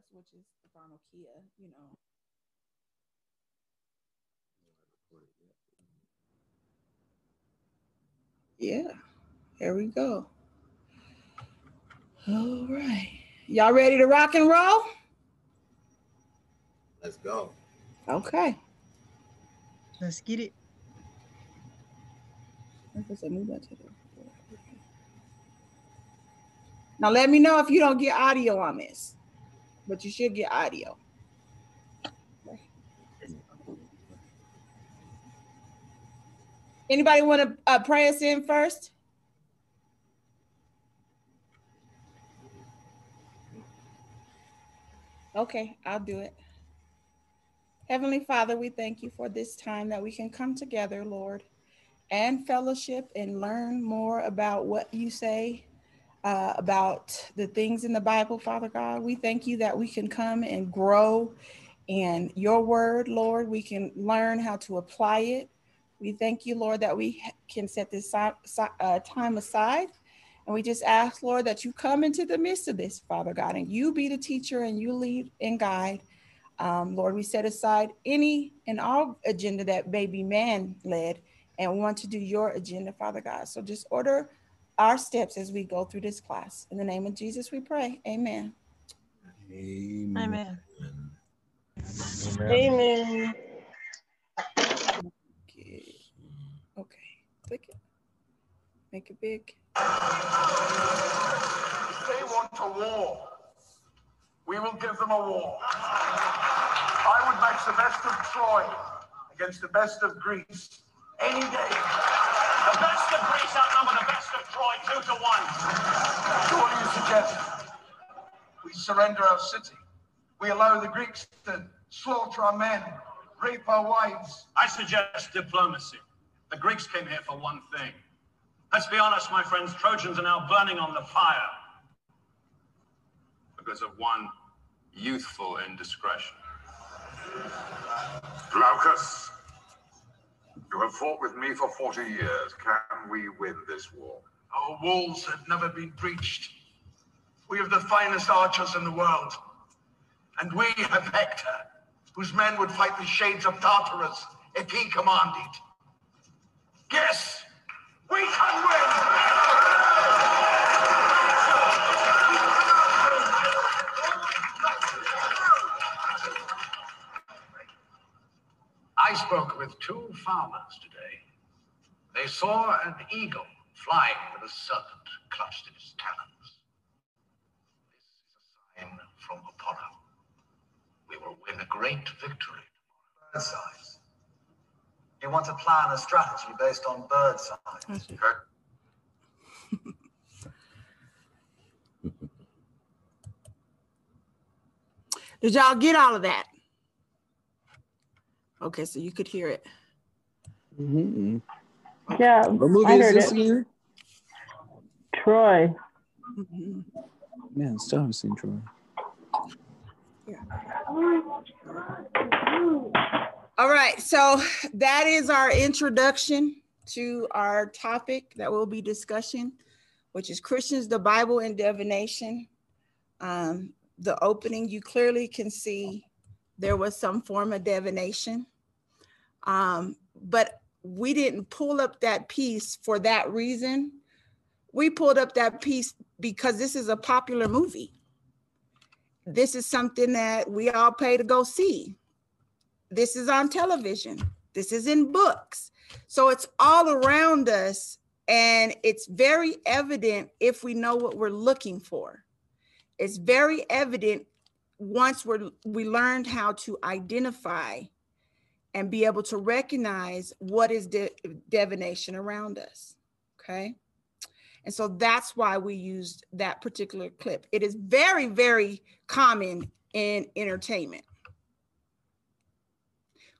Cars, which is the final Kia, you know. Yeah, here we go. All right. Y'all ready to rock and roll? Let's go. Okay. Let's get it. Now let me know if you don't get audio on this, but you should get audio. Anybody want to uh, pray us in first? Okay, I'll do it. Heavenly Father, we thank you for this time that we can come together, Lord, and fellowship and learn more about what you say uh, about the things in the Bible, Father God. We thank you that we can come and grow in your word, Lord. We can learn how to apply it. We thank you, Lord, that we can set this uh, time aside. And we just ask, Lord, that you come into the midst of this, Father God, and you be the teacher and you lead and guide. Um, Lord, we set aside any and all agenda that may be man led and want to do your agenda, Father God. So just order our steps as we go through this class. In the name of Jesus, we pray. Amen. Amen. Amen. Amen. Okay. Okay. Click it. Make it big. If they want a war, we will give them a war. I would match the best of Troy against the best of Greece any day. The best of Greece outnumber the best of Troy two to one. So what do you suggest? We surrender our city. We allow the Greeks to slaughter our men, rape our wives. I suggest diplomacy. The Greeks came here for one thing. Let's be honest, my friends, Trojans are now burning on the fire because of one youthful indiscretion. Glaucus, you have fought with me for 40 years. Can we win this war? Our walls have never been breached. We have the finest archers in the world. And we have Hector, whose men would fight the shades of Tartarus if he commanded. Yes, we can win! I spoke with two farmers today. They saw an eagle flying with a serpent clutched in its talons. This is a sign from Apollo. We will win a great victory. Bird size. You want to plan a strategy based on bird size. Okay. Did y'all get all of that? Okay, so you could hear it. Mm-hmm. Yeah. What movie I is heard this it. again? Troy. Mhm. Man, still haven't seen Troy. Yeah. All right, so that is our introduction to our topic that we'll be discussing, which is Christians, the Bible, and divination. Um, the opening, you clearly can see there was some form of divination. Um, but we didn't pull up that piece for that reason. We pulled up that piece because this is a popular movie. This is something that we all pay to go see. This is on television. This is in books. So it's all around us. And it's very evident if we know what we're looking for. It's very evident once we're, we learned how to identify and be able to recognize what is de- divination around us. Okay. And so that's why we used that particular clip. It is very, very common in entertainment.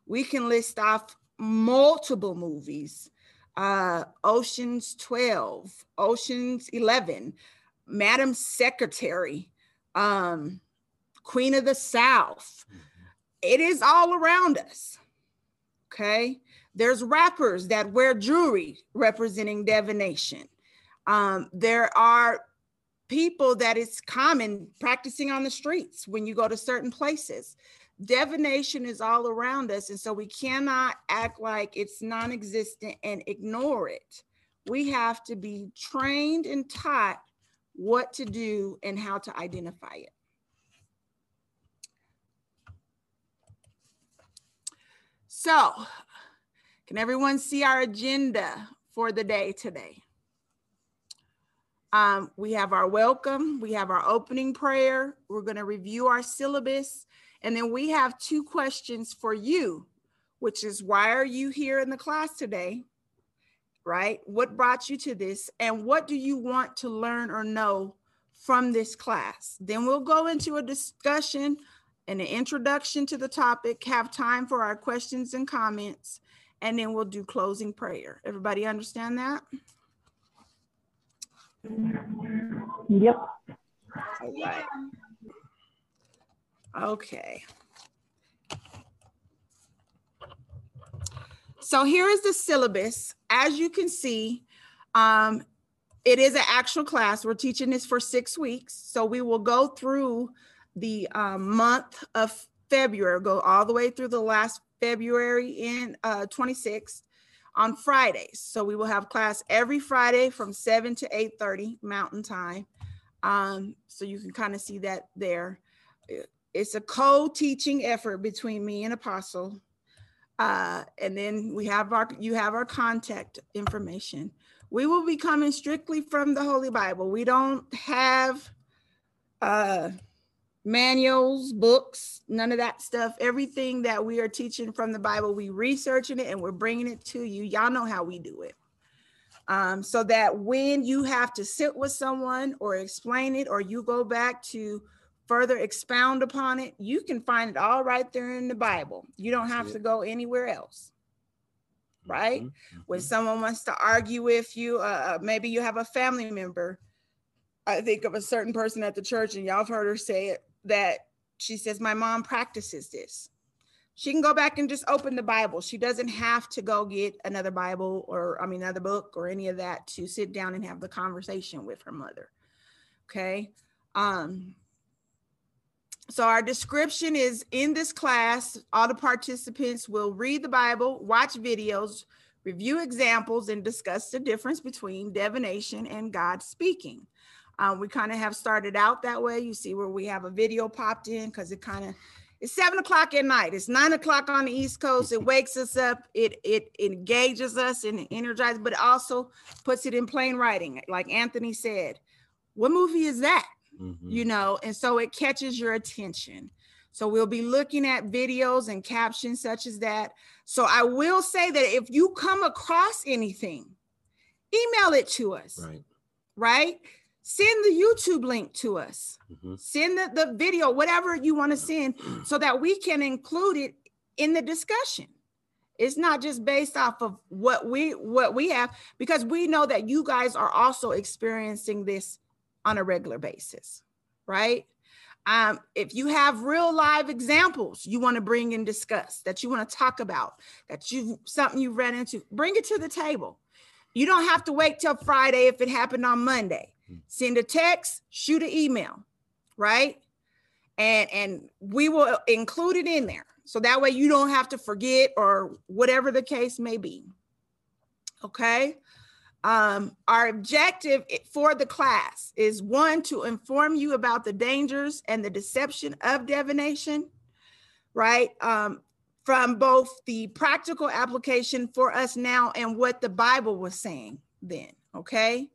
We can list off multiple movies uh, Ocean's 12, Ocean's 11, Madam Secretary, um, Queen of the South. It is all around us. Okay. There's rappers that wear jewelry representing divination. Um, there are people that it's common practicing on the streets when you go to certain places. Divination is all around us. And so we cannot act like it's non existent and ignore it. We have to be trained and taught what to do and how to identify it. So, can everyone see our agenda for the day today? Um, we have our welcome, we have our opening prayer, we're going to review our syllabus, and then we have two questions for you, which is why are you here in the class today? Right? What brought you to this? And what do you want to learn or know from this class? Then we'll go into a discussion an introduction to the topic, have time for our questions and comments, and then we'll do closing prayer. Everybody understand that? Yep. All right. Okay. So here is the syllabus. As you can see, um, it is an actual class. We're teaching this for six weeks. So we will go through the um, month of February, go all the way through the last February in uh, 26th on Fridays. So we will have class every Friday from 7 to 8:30 Mountain Time. Um, so you can kind of see that there. It's a co-teaching effort between me and Apostle. Uh, and then we have our you have our contact information. We will be coming strictly from the Holy Bible. We don't have uh manuals, books, none of that stuff. Everything that we are teaching from the Bible, we researching it and we're bringing it to you. Y'all know how we do it. Um, so that when you have to sit with someone or explain it, or you go back to further expound upon it, you can find it all right there in the Bible. You don't have to go anywhere else. Right? Mm-hmm. When someone wants to argue with you, uh, uh, maybe you have a family member. I think of a certain person at the church, and y'all have heard her say it that she says, My mom practices this. She can go back and just open the Bible. She doesn't have to go get another Bible or, I mean, another book or any of that to sit down and have the conversation with her mother. Okay. Um, so our description is in this class, all the participants will read the Bible, watch videos, review examples, and discuss the difference between divination and God speaking. Um, we kind of have started out that way. You see where we have a video popped in because it kind of it's seven o'clock at night. It's nine o'clock on the East Coast. It wakes us up. It it engages us and energizes, but it also puts it in plain writing, like Anthony said. What movie is that? Mm-hmm. You know, and so it catches your attention. So we'll be looking at videos and captions such as that. So I will say that if you come across anything, email it to us. Right. Right send the YouTube link to us. Mm-hmm. Send the, the video, whatever you want to send, so that we can include it in the discussion. It's not just based off of what we what we have, because we know that you guys are also experiencing this on a regular basis, right? Um, if you have real live examples you want to bring and discuss that you want to talk about, that you something you've ran into, bring it to the table. You don't have to wait till Friday if it happened on Monday send a text, shoot an email, right? And and we will include it in there. So that way you don't have to forget or whatever the case may be. Okay. Um, our objective for the class is one to inform you about the dangers and the deception of divination, right? Um, from both the practical application for us now and what the Bible was saying then. Okay.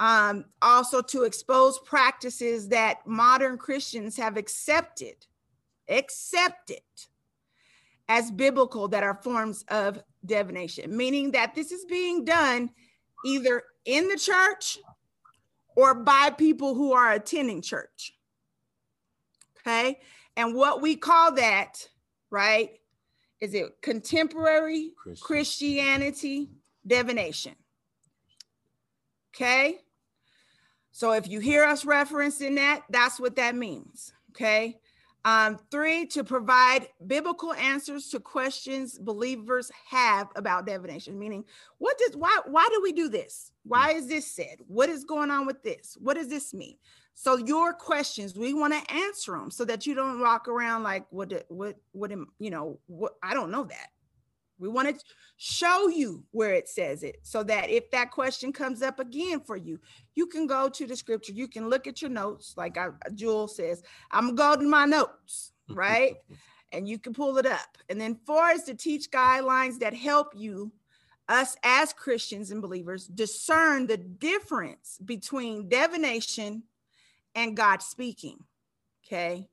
Um, also to expose practices that modern Christians have accepted, accepted as biblical that are forms of divination, meaning that this is being done either in the church or by people who are attending church. Okay. And what we call that, right, is it contemporary Christian. Christianity divination. Okay. So if you hear us referencing that, that's what that means. Okay. Um, three, to provide biblical answers to questions believers have about divination, meaning what does why why do we do this? Why is this said? What is going on with this? What does this mean? So your questions, we want to answer them so that you don't walk around like what what what am you know what I don't know that. We want to show you where it says it so that if that question comes up again for you, you can go to the scripture. You can look at your notes, like I, Jewel says, I'm going to my notes, right? and you can pull it up. And then four is to teach guidelines that help you, us as Christians and believers, discern the difference between divination and God speaking. Okay?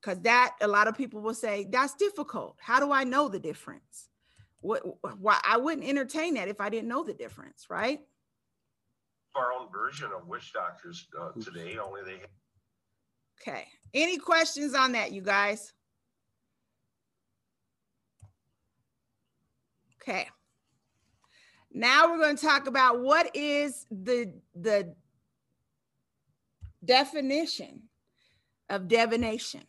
Because that a lot of people will say that's difficult. How do i know the difference? What why i wouldn't entertain that if i didn't know the difference right? Our own version of witch doctors uh, today only they okay. Any questions on that you guys? Okay. Now we're going to talk about what is the the definition of divination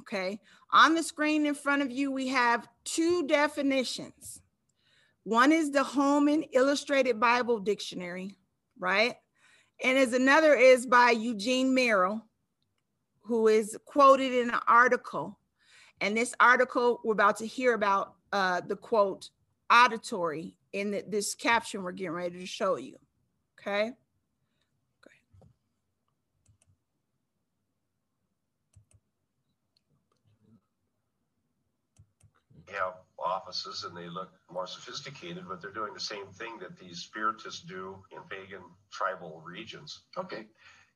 Okay. On the screen in front of you, we have two definitions. One is the Holman Illustrated Bible Dictionary, right? And as another is by Eugene Merrill, who is quoted in an article. And this article we're about to hear about uh, the quote auditory in the, this caption we're getting ready to show you. Okay. Have offices and they look more sophisticated, but they're doing the same thing that these spiritists do in pagan tribal regions. Okay.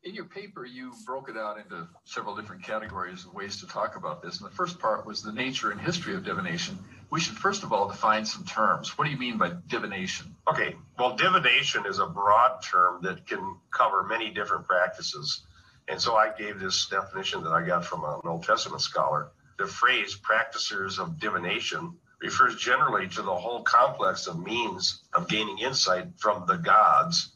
In your paper, you broke it out into several different categories of ways to talk about this. And the first part was the nature and history of divination. We should first of all define some terms. What do you mean by divination? Okay. Well, divination is a broad term that can cover many different practices. And so I gave this definition that I got from an Old Testament scholar the phrase practitioners of divination refers generally to the whole complex of means of gaining insight from the gods,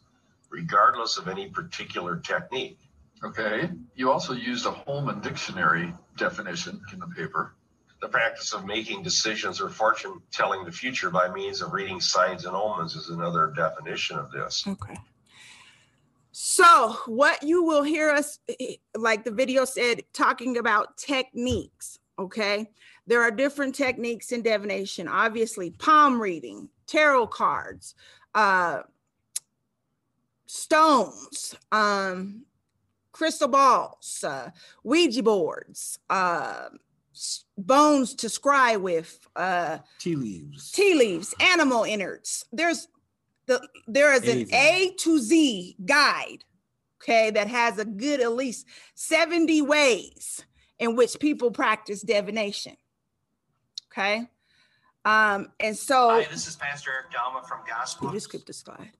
regardless of any particular technique. Okay. You also used a Holman dictionary definition in the paper. The practice of making decisions or fortune telling the future by means of reading signs and omens is another definition of this. Okay. So, what you will hear us, like the video said, talking about techniques. Okay. There are different techniques in divination, obviously, palm reading, tarot cards, uh, stones, um, crystal balls, uh, Ouija boards, uh, bones to scry with, uh, tea leaves, tea leaves, animal innards. There's the there is an A to Z guide, okay, that has a good at least 70 ways in which people practice divination. Okay. Um, and so Hi, this is Pastor Eric Dalma from Gospel. You just skip the slide.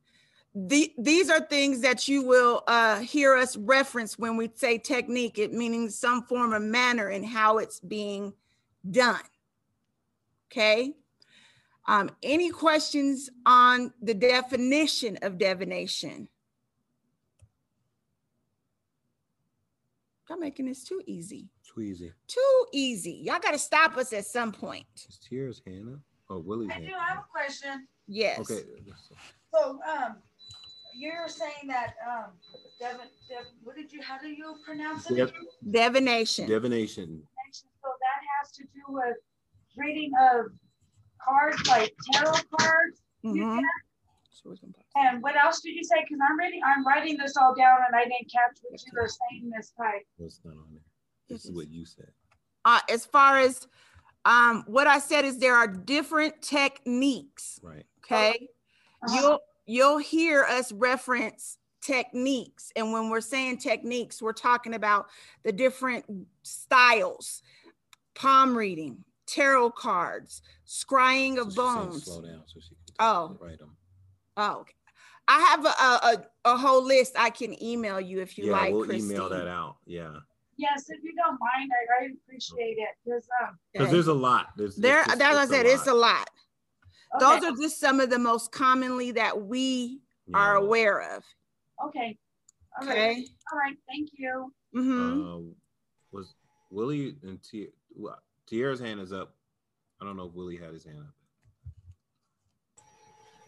The, these are things that you will uh, hear us reference when we say technique, it meaning some form of manner in how it's being done. Okay. Um, any questions on the definition of divination? Y'all making this too easy. Too easy. Too easy. Y'all got to stop us at some point. It's tears, Hannah. Oh, Willie's. I do have a question. Yes. Okay. So, um, you're saying that um, Devin, Devin, what did you? How do you pronounce it? Yep. Divination. Divination. So that has to do with reading of cards, like tarot cards. Mm-hmm. And what else did you say? Because I'm reading, I'm writing this all down, and I didn't catch what you were saying this time. What's not on there? This is what you said. Uh, as far as um, what I said is there are different techniques. Right. Okay. Uh-huh. You'll you'll hear us reference techniques, and when we're saying techniques, we're talking about the different styles: palm reading, tarot cards, scrying of bones. Slow down so she can oh. write them. Oh, okay. I have a, a, a whole list I can email you if you yeah, like. we'll Christine. email that out. Yeah. Yes, if you don't mind, I, I appreciate it because um, because there's a lot. There's there. It's, that's what I said. A it's a lot. Okay. Those are just some of the most commonly that we yeah. are aware of. Okay. All okay. Right. All right. Thank you. Mm-hmm. Uh, was Willie and T- Tierra's hand is up. I don't know if Willie had his hand up.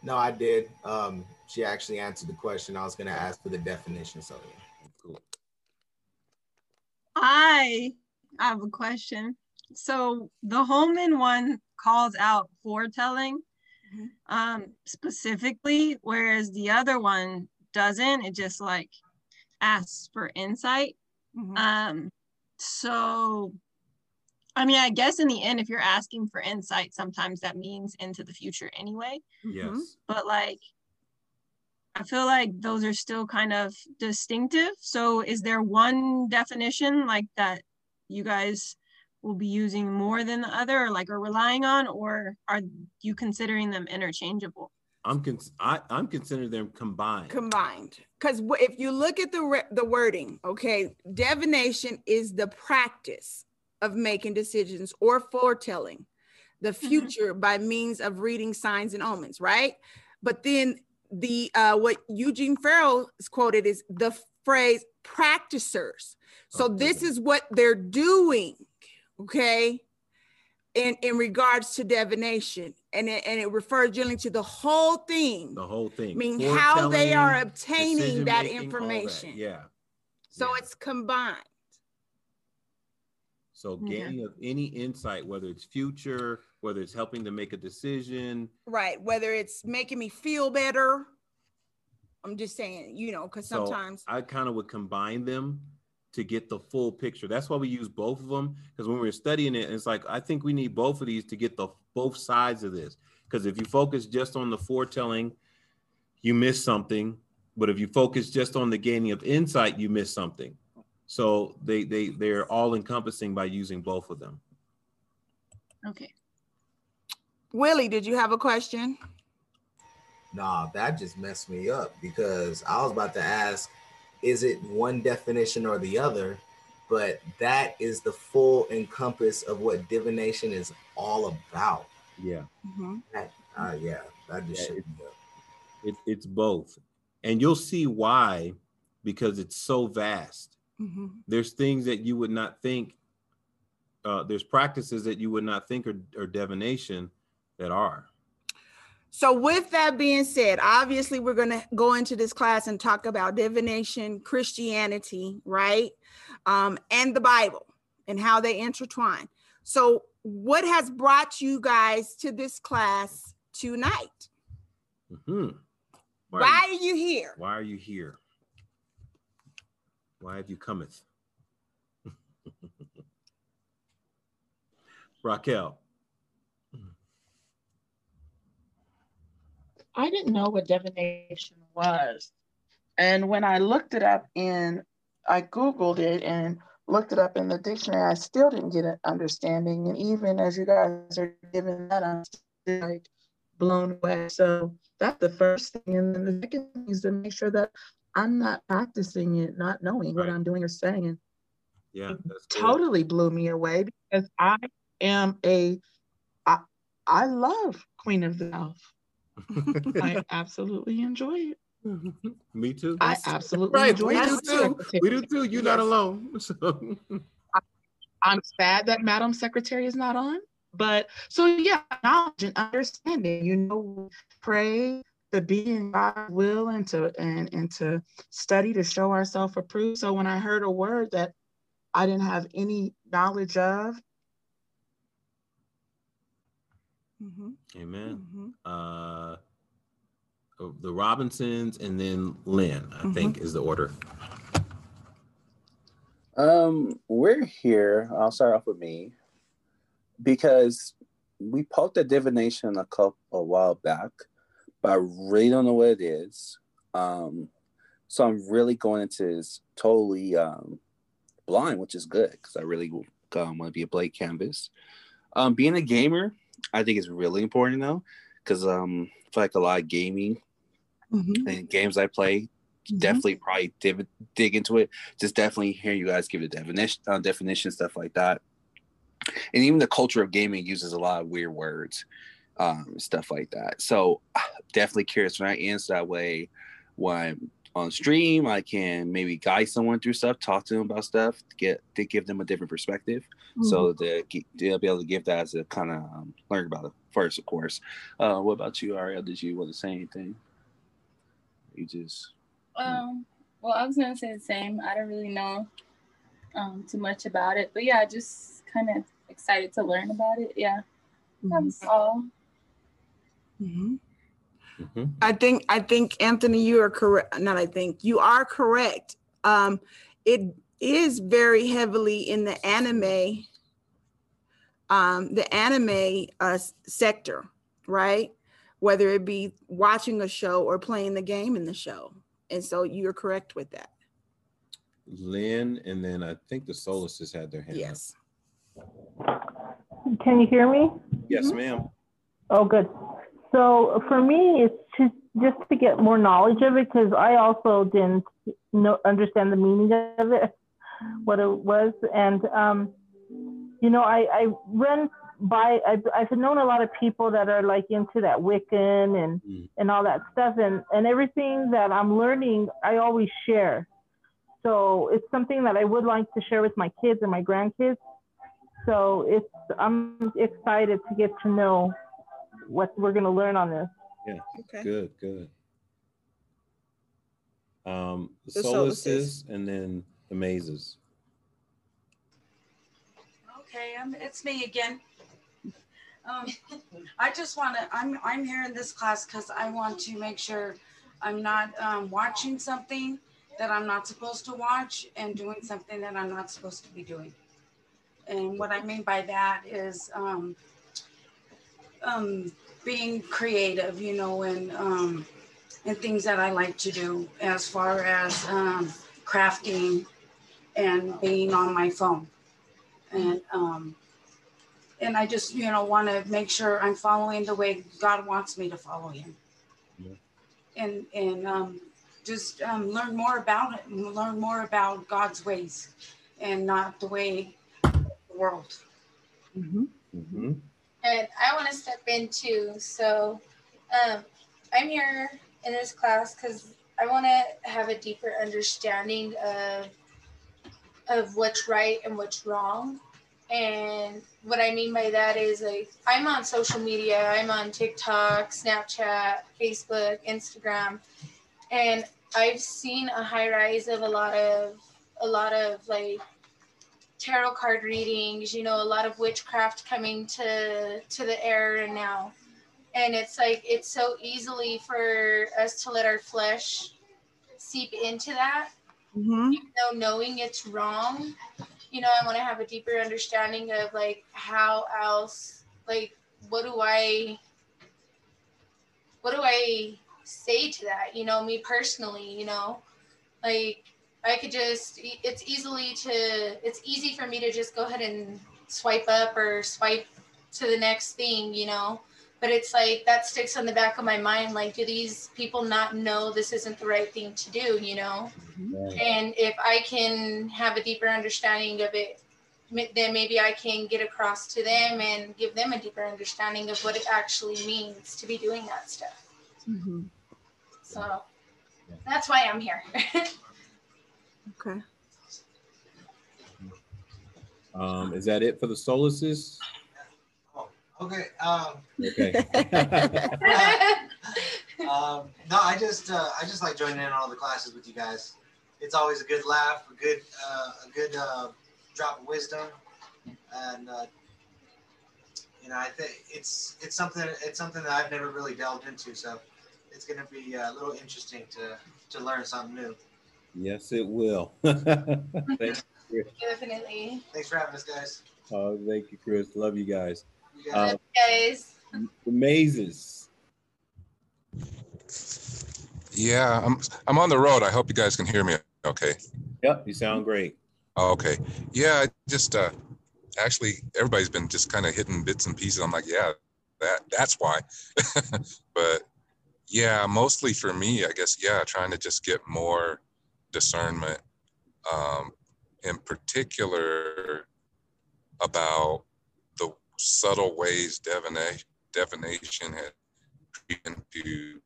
No, I did. Um, she actually answered the question. I was going to ask for the definition. So, yeah. Cool. I have a question. So the Holman one calls out foretelling mm-hmm. um, specifically, whereas the other one doesn't. It just like asks for insight. Mm-hmm. Um, so, I mean, I guess in the end, if you're asking for insight, sometimes that means into the future anyway. Yes. Mm-hmm. But like, I feel like those are still kind of distinctive. So, is there one definition like that you guys will be using more than the other, or like are relying on, or are you considering them interchangeable? I'm con- I, I'm considering them combined. Combined, because if you look at the re- the wording, okay, divination is the practice of making decisions or foretelling the mm-hmm. future by means of reading signs and omens, right? But then the uh, what Eugene Farrell is quoted is the phrase practicers. So okay. this is what they're doing, okay? in in regards to divination and it, and it refers generally to the whole thing the whole thing I mean how they are obtaining that information that. yeah so yeah. it's combined so gaining of any insight whether it's future whether it's helping to make a decision right whether it's making me feel better i'm just saying you know because sometimes so i kind of would combine them to get the full picture. That's why we use both of them because when we are studying it, it's like I think we need both of these to get the both sides of this. Because if you focus just on the foretelling, you miss something. But if you focus just on the gaining of insight, you miss something. So they they they're all encompassing by using both of them. Okay. Willie, did you have a question? Nah, that just messed me up because I was about to ask is it one definition or the other? But that is the full encompass of what divination is all about. Yeah. Mm-hmm. That, uh, yeah, that just yeah, it, it, it's both. And you'll see why, because it's so vast. Mm-hmm. There's things that you would not think, uh, there's practices that you would not think are, are divination that are. So, with that being said, obviously, we're going to go into this class and talk about divination, Christianity, right? Um, and the Bible and how they intertwine. So, what has brought you guys to this class tonight? Mm-hmm. Why, why are, you, are you here? Why are you here? Why have you cometh? Raquel. I didn't know what divination was. And when I looked it up in, I Googled it and looked it up in the dictionary, I still didn't get an understanding. And even as you guys are giving that, I'm still like blown away. So that's the first thing. And then the second thing is to make sure that I'm not practicing it, not knowing right. what I'm doing or saying. Yeah, totally blew me away because I am a, I, I love Queen of the South. I absolutely enjoy it. Me too. I absolutely right. enjoy we it. Do too. We do too. You're yes. not alone. So. I, am sad that Madam Secretary is not on. But so yeah, knowledge and understanding, you know, pray to be in God's will and to and, and to study to show ourselves approved. So when I heard a word that I didn't have any knowledge of, Mm-hmm. Amen. Mm-hmm. Uh, the Robinsons and then Lynn, I mm-hmm. think, is the order. Um, we're here. I'll start off with me because we poked at divination a couple a while back, but I really don't know what it is. Um, so I'm really going into this totally um, blind, which is good because I really um, want to be a blank canvas. Um, being a gamer, I think it's really important though, because um, I feel like a lot of gaming mm-hmm. and games I play mm-hmm. definitely probably div- dig into it. Just definitely hear you guys give a definition, uh, definition stuff like that, and even the culture of gaming uses a lot of weird words, um, stuff like that. So definitely curious when I answer that way when on stream. I can maybe guide someone through stuff, talk to them about stuff, to get to give them a different perspective, mm-hmm. so that they'll be able to give that as a kind of um, learn about it first, of course. Uh, what about you, Ariel? Did you want to say anything? You just. Um. Well, I was gonna say the same. I don't really know um, too much about it, but yeah, just kind of excited to learn about it. Yeah, mm-hmm. that's all. Mm-hmm. Mm-hmm. I think I think Anthony, you are correct. Not I think you are correct. Um, it is very heavily in the anime, um, the anime uh, sector, right? Whether it be watching a show or playing the game in the show, and so you're correct with that. Lynn, and then I think the Solaces had their hand yes. up. Can you hear me? Yes, mm-hmm. ma'am. Oh, good. So for me, it's just just to get more knowledge of it because I also didn't know understand the meaning of it, what it was, and um, you know, I I run by I've, I've known a lot of people that are like into that Wiccan and mm. and all that stuff, and and everything that I'm learning, I always share. So it's something that I would like to share with my kids and my grandkids. So it's I'm excited to get to know what we're going to learn on this. Yeah. Okay. Good. Good. Um, the, the solaces and then the mazes. Okay, um, it's me again. Um, I just want to. I'm I'm here in this class because I want to make sure I'm not um, watching something that I'm not supposed to watch and doing something that I'm not supposed to be doing. And what I mean by that is um, um, being creative, you know, and um, and things that I like to do as far as um, crafting and being on my phone, and um, and I just you know want to make sure I'm following the way God wants me to follow Him, yeah. and and um, just um, learn more about it, learn more about God's ways, and not the way the world. Mm-hmm. Mm-hmm and I want to step in too. So um, I'm here in this class because I want to have a deeper understanding of of what's right and what's wrong. And what I mean by that is like I'm on social media. I'm on TikTok, Snapchat, Facebook, Instagram, and I've seen a high rise of a lot of a lot of like tarot card readings, you know, a lot of witchcraft coming to to the air now. And it's like it's so easily for us to let our flesh seep into that. Mm-hmm. Even though knowing it's wrong, you know, I want to have a deeper understanding of like how else like what do I what do I say to that? You know, me personally, you know, like I could just, it's easily to, it's easy for me to just go ahead and swipe up or swipe to the next thing, you know? But it's like that sticks on the back of my mind. Like, do these people not know this isn't the right thing to do, you know? Mm-hmm. And if I can have a deeper understanding of it, then maybe I can get across to them and give them a deeper understanding of what it actually means to be doing that stuff. Mm-hmm. So that's why I'm here. Okay. Um, is that it for the solaces? Oh, okay. Um, okay. um, no, I just uh, I just like joining in on all the classes with you guys. It's always a good laugh, a good uh, a good uh, drop of wisdom, and uh, you know I think it's it's something it's something that I've never really delved into, so it's going to be a little interesting to to learn something new. Yes, it will. Thanks, Definitely. Thanks for having us, guys. Oh, thank you, Chris. Love you guys. You guys. Uh, guys. The mazes. Yeah, I'm I'm on the road. I hope you guys can hear me okay. Yep, you sound great. okay. Yeah, I just uh actually everybody's been just kind of hitting bits and pieces. I'm like, yeah, that that's why. but yeah, mostly for me, I guess, yeah, trying to just get more discernment, um, in particular about the subtle ways divination, divination had creeped into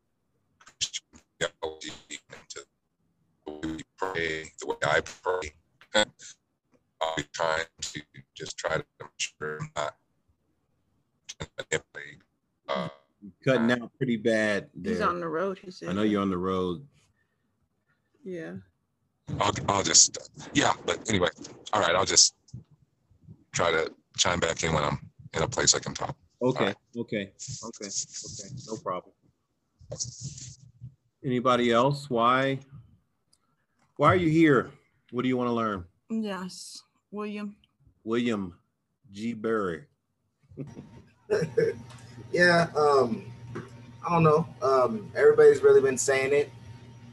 Christian theology, into pray the way I pray. I'll be trying to just try to make sure I'm not manipulate. Uh, Cutting out pretty bad. He's on the road. He said. I know you're on the road. Yeah. I'll, I'll just, yeah, but anyway, all right, I'll just try to chime back in when I'm in a place I can talk. Okay, okay, okay, okay, no problem. Anybody else? Why? Why are you here? What do you want to learn? Yes, William. William G. Berry. yeah, um, I don't know. Um, everybody's really been saying it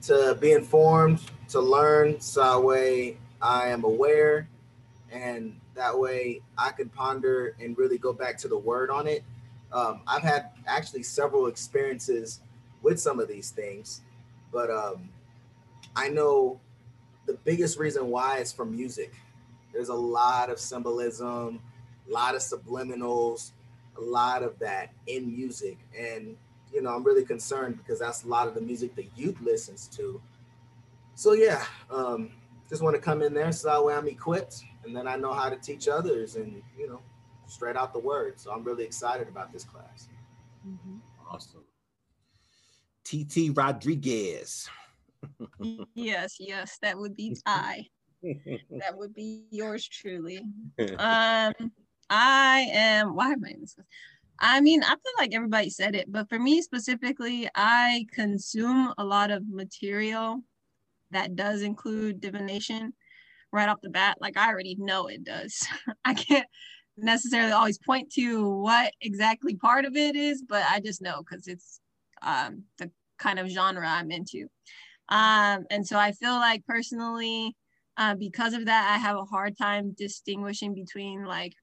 to be informed, to learn, so that way I am aware, and that way I can ponder and really go back to the word on it. Um, I've had actually several experiences with some of these things, but um, I know the biggest reason why is from music. There's a lot of symbolism, a lot of subliminals, a lot of that in music. And, you know, I'm really concerned because that's a lot of the music the youth listens to. So, yeah, um, just want to come in there so that way I'm equipped and then I know how to teach others and, you know, straight out the word. So I'm really excited about this class. Mm-hmm. Awesome. TT Rodriguez. yes, yes, that would be I. that would be yours truly. Um, I am. Why am I in this? I mean, I feel like everybody said it, but for me specifically, I consume a lot of material that does include divination right off the bat. Like I already know it does. I can't necessarily always point to what exactly part of it is, but I just know because it's um, the kind of genre I'm into. Um, and so I feel like personally, uh, because of that, I have a hard time distinguishing between like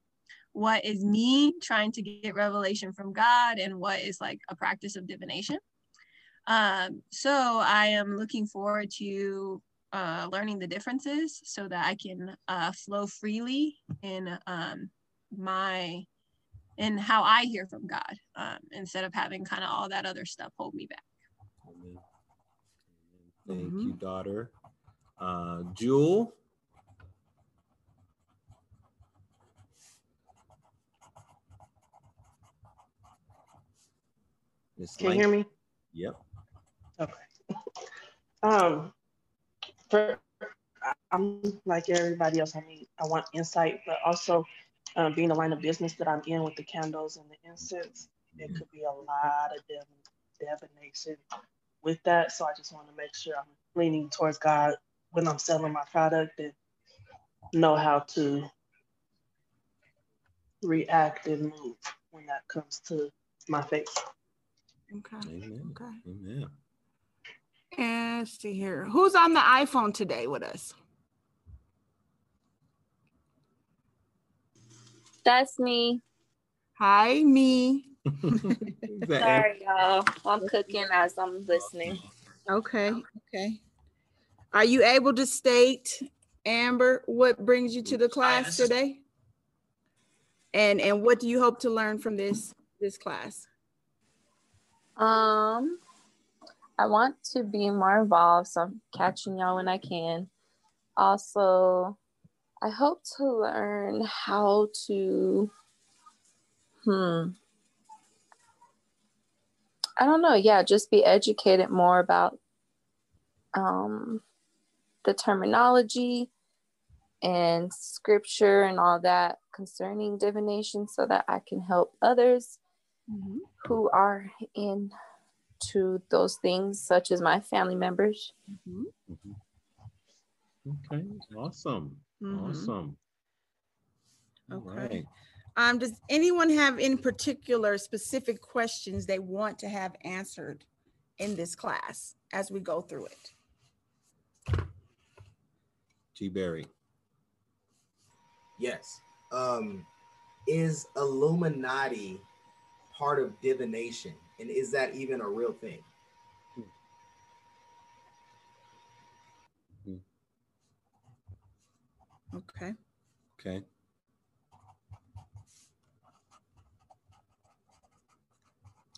what is me trying to get revelation from God and what is like a practice of divination. Um, so I am looking forward to uh, learning the differences so that I can uh, flow freely in um, my in how I hear from God um, instead of having kind of all that other stuff hold me back. Thank mm-hmm. you, daughter. Uh, Jewel. Ms. Can you hear me? Yep. Okay. Um, for I'm like everybody else. I mean, I want insight, but also um, being the line of business that I'm in with the candles and the incense, there could be a lot of divination with that. So I just want to make sure I'm leaning towards God when I'm selling my product and know how to react and move when that comes to my face. Okay. Amen. Okay. Amen. And let's see here. Who's on the iPhone today with us? That's me. Hi, me. Sorry, y'all. I'm cooking as I'm listening. Okay. Okay. Are you able to state, Amber, what brings you to the class today? And and what do you hope to learn from this this class? Um, I want to be more involved, so I'm catching y'all when I can. Also, I hope to learn how to hmm I don't know. Yeah, just be educated more about um, the terminology and scripture and all that concerning divination so that I can help others mm-hmm. who are into those things, such as my family members. Mm-hmm. Okay, awesome. Mm-hmm. Awesome. Okay. Right. Um, does anyone have in particular specific questions they want to have answered in this class as we go through it? G. Berry. Yes. Um, is Illuminati part of divination? And is that even a real thing? Okay. Okay.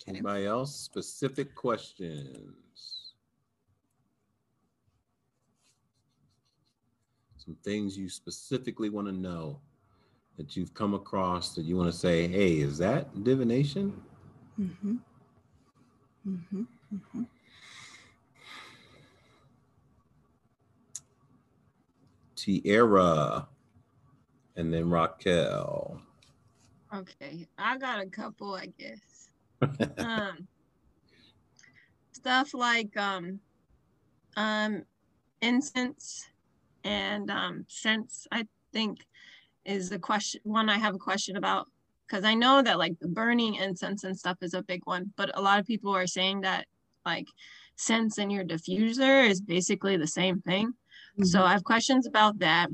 Anybody else? Specific questions? Some things you specifically want to know that you've come across that you want to say, hey, is that divination? Mm-hmm. Mm-hmm. Mm-hmm. Tierra and then Raquel. Okay, I got a couple, I guess. um, stuff like um, um, incense and um, scents. I think is the question one I have a question about because I know that like the burning incense and stuff is a big one, but a lot of people are saying that like scents in your diffuser is basically the same thing. Mm-hmm. So I have questions about that.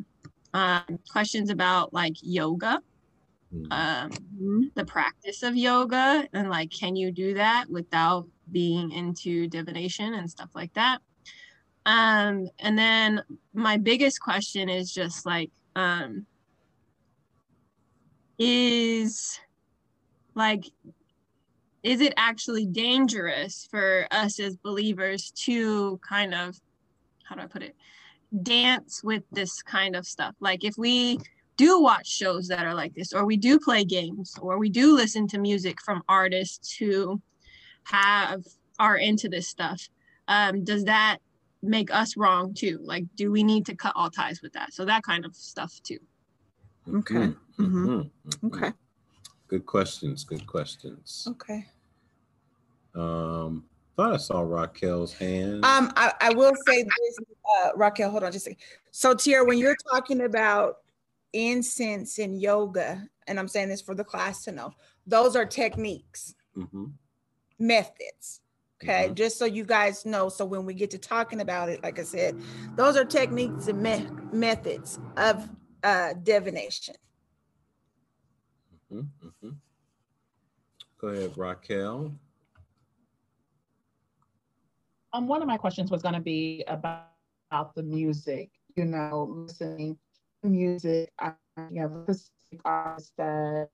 Um, questions about like yoga, mm-hmm. um, the practice of yoga, and like can you do that without being into divination and stuff like that. Um, and then my biggest question is just like um, is like is it actually dangerous for us as believers to kind of how do i put it dance with this kind of stuff? Like if we do watch shows that are like this or we do play games or we do listen to music from artists who have are into this stuff um, does that make us wrong too? Like do we need to cut all ties with that? So that kind of stuff too Okay. Mm-hmm. Mm-hmm. mm-hmm. Okay. Good questions. Good questions. Okay. Um, thought I saw Raquel's hand. Um, I, I will say this, uh, Raquel. Hold on, just a second. So, Tier, when you're talking about incense and yoga, and I'm saying this for the class to know, those are techniques, mm-hmm. methods. Okay, mm-hmm. just so you guys know. So when we get to talking about it, like I said, those are techniques and me- methods of uh, divination. Mm-hmm, mm-hmm. Go ahead, Raquel. Um, one of my questions was going to be about, about the music. You know, listening to music. I you have a specific artist that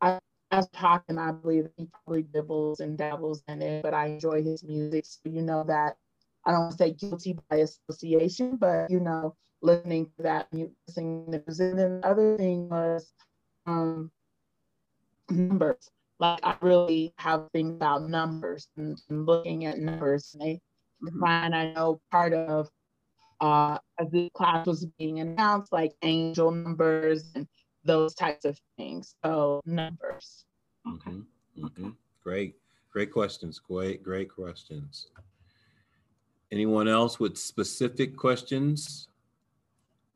I as talking, I believe he probably dibbles and dabbles in it, but I enjoy his music. So you know that I don't say guilty by association, but you know, listening to that listening to music. And then the other thing was um, numbers. Like I really have things about numbers and, and looking at numbers. And I mm-hmm. find I know part of uh, as the class was being announced, like angel numbers and those types of things. So numbers. Mm-hmm. Mm-hmm. Great, great questions. Great, great questions. Anyone else with specific questions?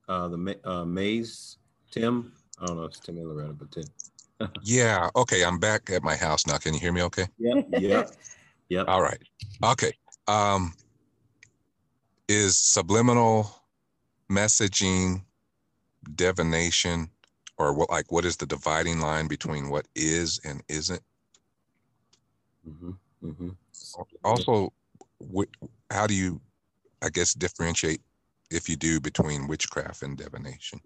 Uh, the uh, maze, Tim. I don't know if it's Tim or Loretta, but Tim. yeah. Okay. I'm back at my house now. Can you hear me? Okay. Yep. Yep. yep. All right. Okay. Um, is subliminal messaging divination, or what? Like, what is the dividing line between what is and isn't? Mm-hmm. Mm-hmm. Also, wh- how do you, I guess, differentiate if you do between witchcraft and divination?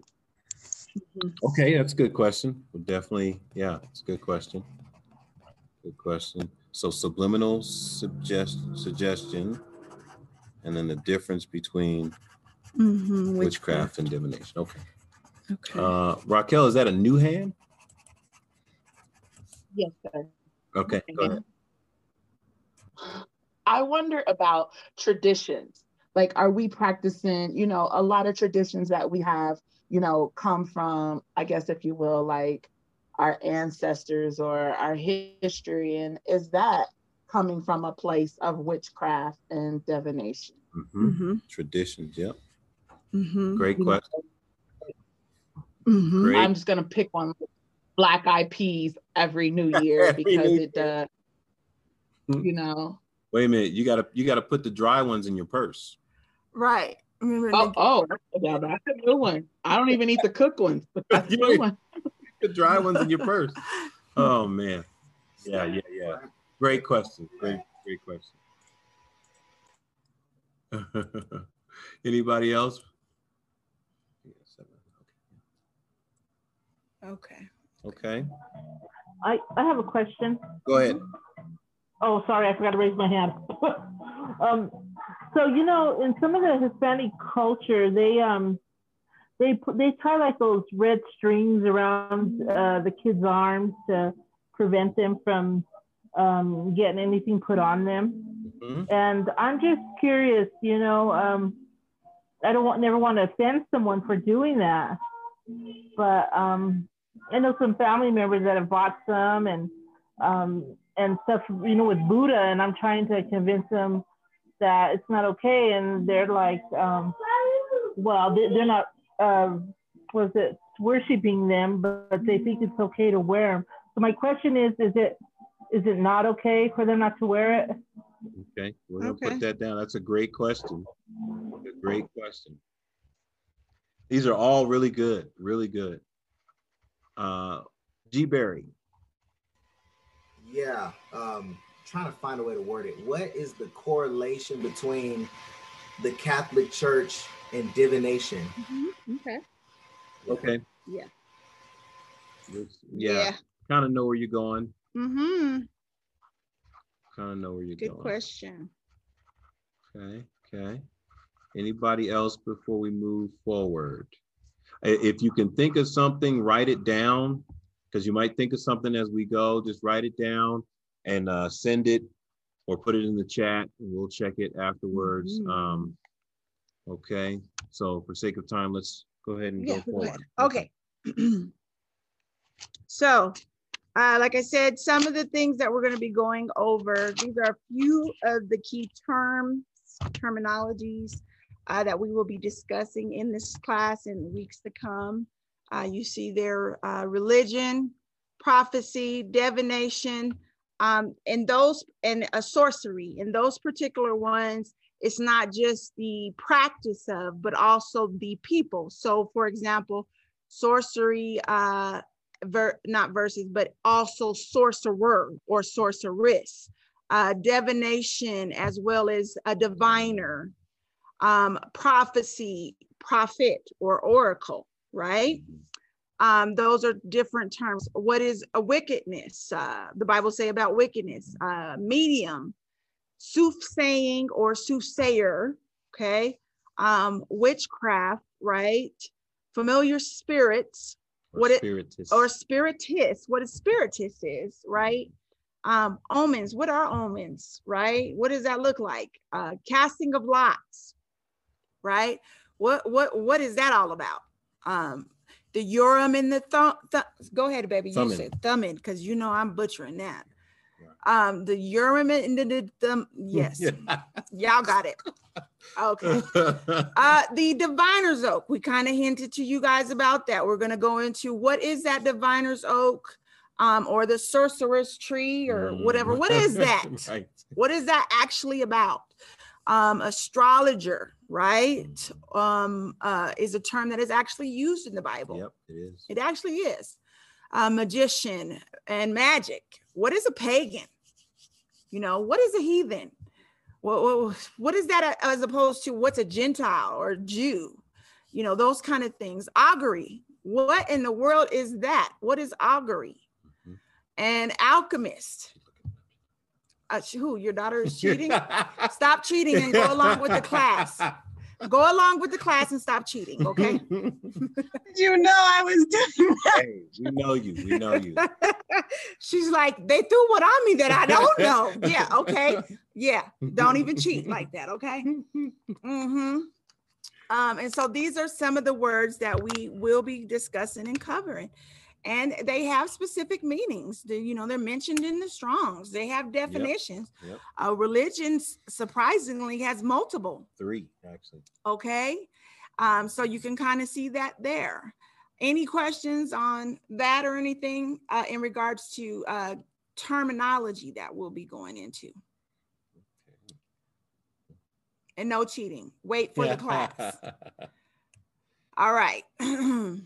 Okay, that's a good question. We'll definitely, yeah, it's a good question. Good question. So subliminal suggest suggestion, and then the difference between mm-hmm, witchcraft, witchcraft and divination. Okay. Okay. Uh, Raquel, is that a new hand? Yes, sir. Okay, go ahead. I wonder about traditions like are we practicing you know a lot of traditions that we have you know come from i guess if you will like our ancestors or our history and is that coming from a place of witchcraft and divination mm-hmm. Mm-hmm. traditions yep mm-hmm. great question mm-hmm. great. i'm just going to pick one black eyed peas every new year every because new it uh you know wait a minute you gotta you gotta put the dry ones in your purse Right. Oh, oh, yeah, that's a good one. I don't even eat the cooked ones, that's a good one. the dry ones in your purse. Oh man. Yeah, yeah, yeah. Great question. Great, great question. Anybody else? Okay. Okay. I, I have a question. Go ahead. Oh, sorry, I forgot to raise my hand. um, so you know, in some of the Hispanic culture, they um they put they tie like those red strings around uh, the kids' arms to prevent them from um, getting anything put on them. Mm-hmm. And I'm just curious, you know, um, I don't want never want to offend someone for doing that, but um, I know some family members that have bought some and um, and stuff, you know, with Buddha, and I'm trying to convince them that it's not okay, and they're like, um, well, they're not, uh, was it worshiping them, but they think it's okay to wear them. So my question is, is it is it not okay for them not to wear it? Okay, we're gonna okay. put that down. That's a great question. A great question. These are all really good, really good. Uh, G Berry. Yeah, um, trying to find a way to word it. What is the correlation between the Catholic Church and divination? Mm-hmm. Okay. Okay. Yeah. Yeah. yeah. Kind of know where you're going. Mm-hmm. Kind of know where you're Good going. Good question. Okay. Okay. Anybody else before we move forward? If you can think of something, write it down because you might think of something as we go. Just write it down and uh, send it or put it in the chat and we'll check it afterwards. Mm-hmm. Um, okay. So for sake of time, let's go ahead and yeah, go forward. Okay. so uh, like I said, some of the things that we're going to be going over, these are a few of the key terms, terminologies uh, that we will be discussing in this class in weeks to come. Uh, you see there uh, religion, prophecy, divination, um, and those and a sorcery. And those particular ones, it's not just the practice of, but also the people. So, for example, sorcery, uh, ver, not verses, but also sorcerer or sorceress, uh, divination, as well as a diviner, um, prophecy, prophet, or oracle, right? Um, those are different terms. What is a wickedness? Uh, the Bible say about wickedness, uh, medium, soothsaying or soothsayer, okay? Um, witchcraft, right? Familiar spirits, or what spiritist. it or spiritist, what a spiritist is, right? Um, omens, what are omens, right? What does that look like? Uh, casting of lots, right? What what what is that all about? Um, the Urim and the thumb. Th- go ahead, baby. You said thumbing because you know I'm butchering that. Um, the Urim and the, the thumb. Yes, y'all got it. Okay. Uh, the diviner's oak. We kind of hinted to you guys about that. We're going to go into what is that diviner's oak, um, or the sorcerer's tree, or whatever. What is that? right. What is that actually about? Um, astrologer, right? Um, uh, is a term that is actually used in the Bible. Yep, it is. It actually is. A magician and magic. What is a pagan? You know, what is a heathen? What, what, what is that as opposed to what's a Gentile or Jew? You know, those kind of things. Augury. What in the world is that? What is augury? Mm-hmm. And alchemist. Uh, who your daughter is cheating? Stop cheating and go along with the class. Go along with the class and stop cheating, okay? you know I was doing that. Hey, we know you. We know you. She's like, they threw what on me that I don't know. Yeah, okay. Yeah, don't even cheat like that, okay? Mm-hmm. Um, and so these are some of the words that we will be discussing and covering and they have specific meanings. You know, they're mentioned in the Strongs. They have definitions. Yep. Yep. Uh, religion surprisingly has multiple. Three, actually. Okay, um, so you can kind of see that there. Any questions on that or anything uh, in regards to uh, terminology that we'll be going into? Okay. And no cheating. Wait for the class. All right.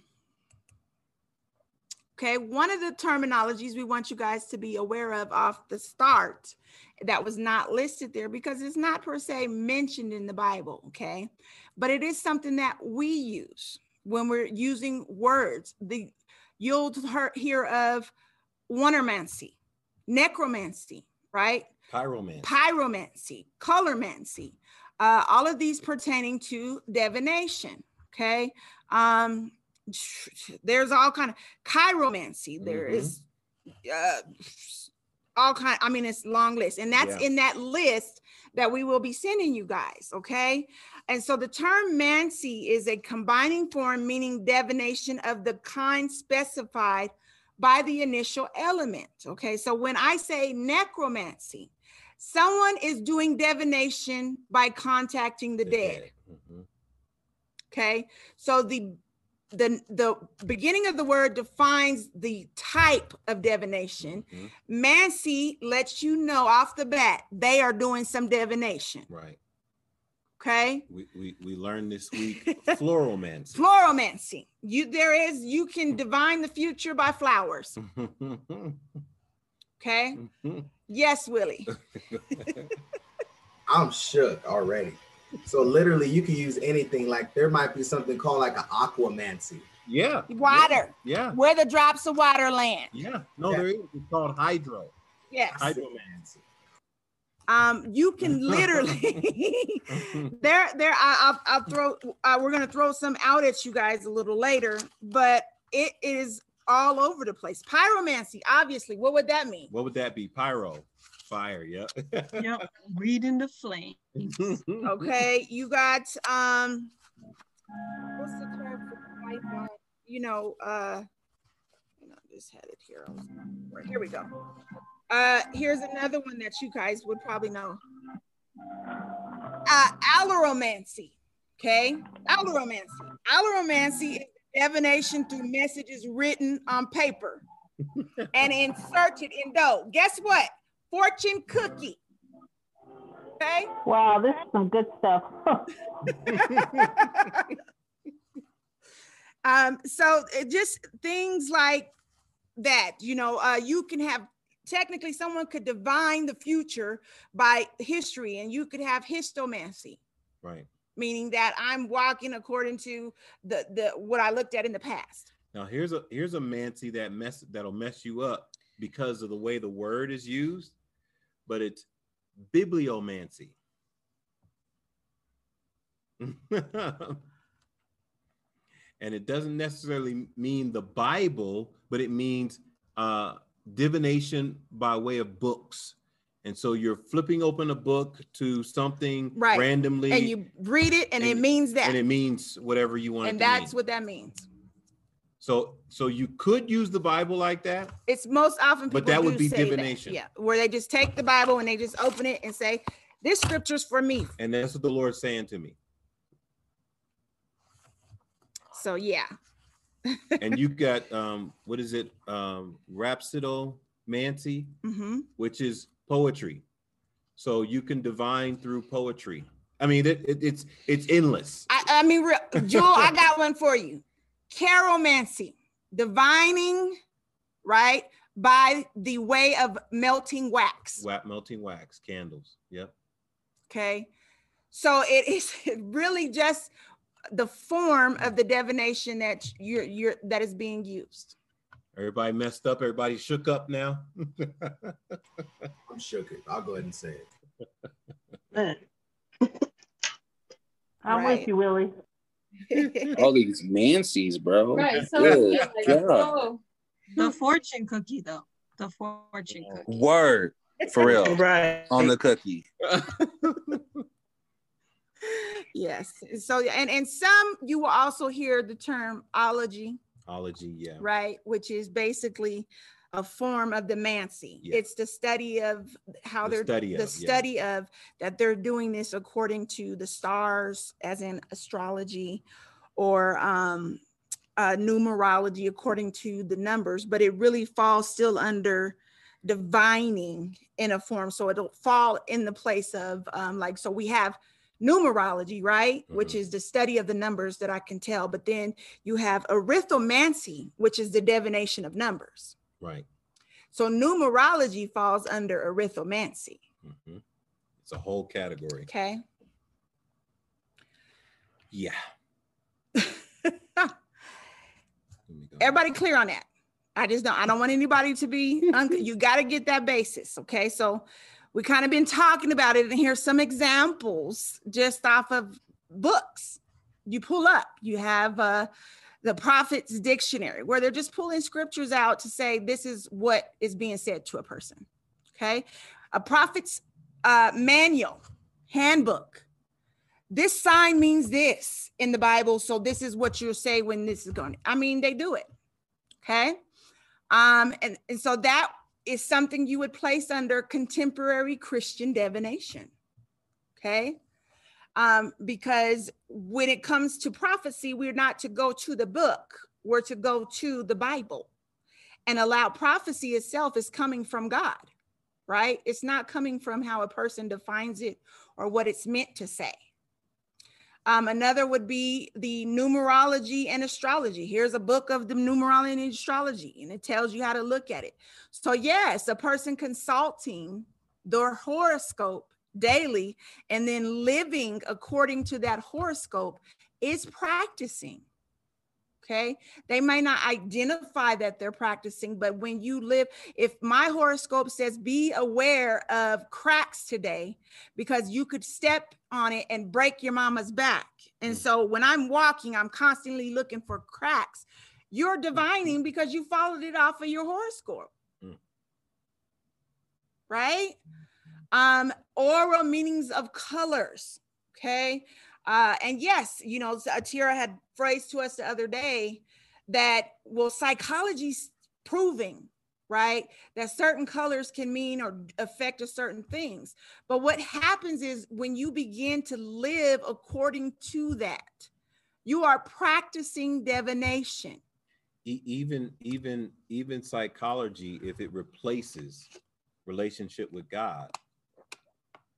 Okay, one of the terminologies we want you guys to be aware of off the start that was not listed there because it's not per se mentioned in the Bible, okay? But it is something that we use when we're using words. The you'll hear of wondermancy, necromancy, right? Pyromancy. Pyromancy, colormancy, uh, all of these pertaining to divination, Okay. Um, there's all kind of chiromancy. There Mhm. is uh, all kind. I mean, it's long list, and that's Yeah. in that list that we will be sending you guys. Okay. And so the term mancy is a combining form meaning divination of the kind specified by the initial element. Okay. So when I say necromancy, someone is doing divination by contacting the dead. Okay. So the the the beginning of the word defines the type of divination. Mm-hmm. Mancy lets you know off the bat they are doing some divination. Right. Okay. We, we, we learned this week floralmancy. Floromancy. You there is you can mm-hmm. divine the future by flowers. Okay. Mm-hmm. Yes, Willie. I'm shook already. So literally, you can use anything. Like there might be something called like an aquamancy. Yeah. Water. Yeah. Where the drops of water land. Yeah. No, there is. It's called hydro. Yes. Hydromancy. Um, you can literally there there I, I'll, I'll throw uh, we're gonna throw some out at you guys a little later, but it is all over the place. Pyromancy, obviously, what would that mean? What would that be? Pyro. Fire. Yep. Yep. Reading the flame. Okay, you got um what's the term for pipeline? You know, uh I just had it here. Right, Here we go. Uh here's another one that you guys would probably know. Uh allomancy. Okay, allomancy. Allomancy is divination through messages written on paper and inserted in dough. Guess what? Fortune cookie. Okay. Wow, this is some good stuff. um so just things like that you know uh you can have technically someone could divine the future by history and you could have histomancy Right. meaning that i'm walking according to the the what i looked at in the past Now here's a here's a mancy that mess that'll mess you up because of the way the word is used, but it's bibliomancy. and it doesn't necessarily mean the Bible, but it means uh, divination by way of books. And so you're flipping open a book to something right randomly, and you read it and, it means that and it means whatever you want. and it to mean. that's what that means So so you could use the Bible like that. it's most often But that would be say that. divination. yeah where they just take the bible and they just open it and say this scripture's for me And that's what the Lord's saying to me. so yeah And you got um what is it? Um rhapsodomancy, hmm which is poetry. So you can divine through poetry. I mean it, it, it's it's endless. I, I mean, real, Jewel, I got one for you. Caromancy, divining, right, by the way of melting wax. Wa- melting wax, candles. Yep. Okay. So it is really just the form of the divination that you're you're that is being used. Everybody messed up, everybody shook up now. I'm shook. It. I'll go ahead and say it. I'm Right. with you, Willie. All these Mancy's, bro. Right, so Good like, God. oh. The fortune cookie, though. The fortune cookie. Word. For real. Right. On the cookie. yes. So and and some you will also hear the term ology, Ology, yeah. right, which is basically a form of the mancy. Yeah. It's the study of how The they're study the of, yeah. study of that they're doing this according to the stars, as in astrology, or um, uh, numerology according to the numbers. But it really falls still under divining in a form, so it'll fall in the place of um, like so we have numerology right which is the study of the numbers that i can tell but then you have arithmomancy which is the divination of numbers Right. so numerology falls under arithmomancy. Mhm. It's a whole category. Okay. Yeah. Everybody clear on that? I just don't. I don't want anybody to be. Un- you got to get that basis. Okay. So we kind of been talking about it, and here's some examples just off of books. you pull up. You have uh, the Prophet's Dictionary, where they're just pulling scriptures out to say this is what is being said to a person. Okay, a prophet's uh, manual, handbook. This sign means this in the Bible, so this is what you'll say when this is going. I mean, they do it. Okay, um, and and so that is something you would place under contemporary Christian divination. Okay. Um, because when it comes to prophecy, we're not to go to the book, we're to go to the Bible and allow prophecy itself is coming from God, right? It's not coming from how a person defines it or what it's meant to say. Um, another would be the numerology and astrology. Here's a book of the numerology and astrology, and it tells you how to look at it. So, yes, a person consulting their horoscope daily and then living according to that horoscope is practicing. Okay. They may not identify that they're practicing, but when you live, if my horoscope says be aware of cracks today, because you could step on it and break your mama's back. And mm. so when I'm walking, I'm constantly looking for cracks. You're mm. divining because you followed it off of your horoscope. Mm. Right? Um, oral meanings of colors. Okay. Uh, and yes, you know, Atira had phrased to us the other day that, well, psychology's proving, right, that certain colors can mean or affect a certain things. But what happens is when you begin to live according to that, you are practicing divination. even even even psychology if it replaces relationship with god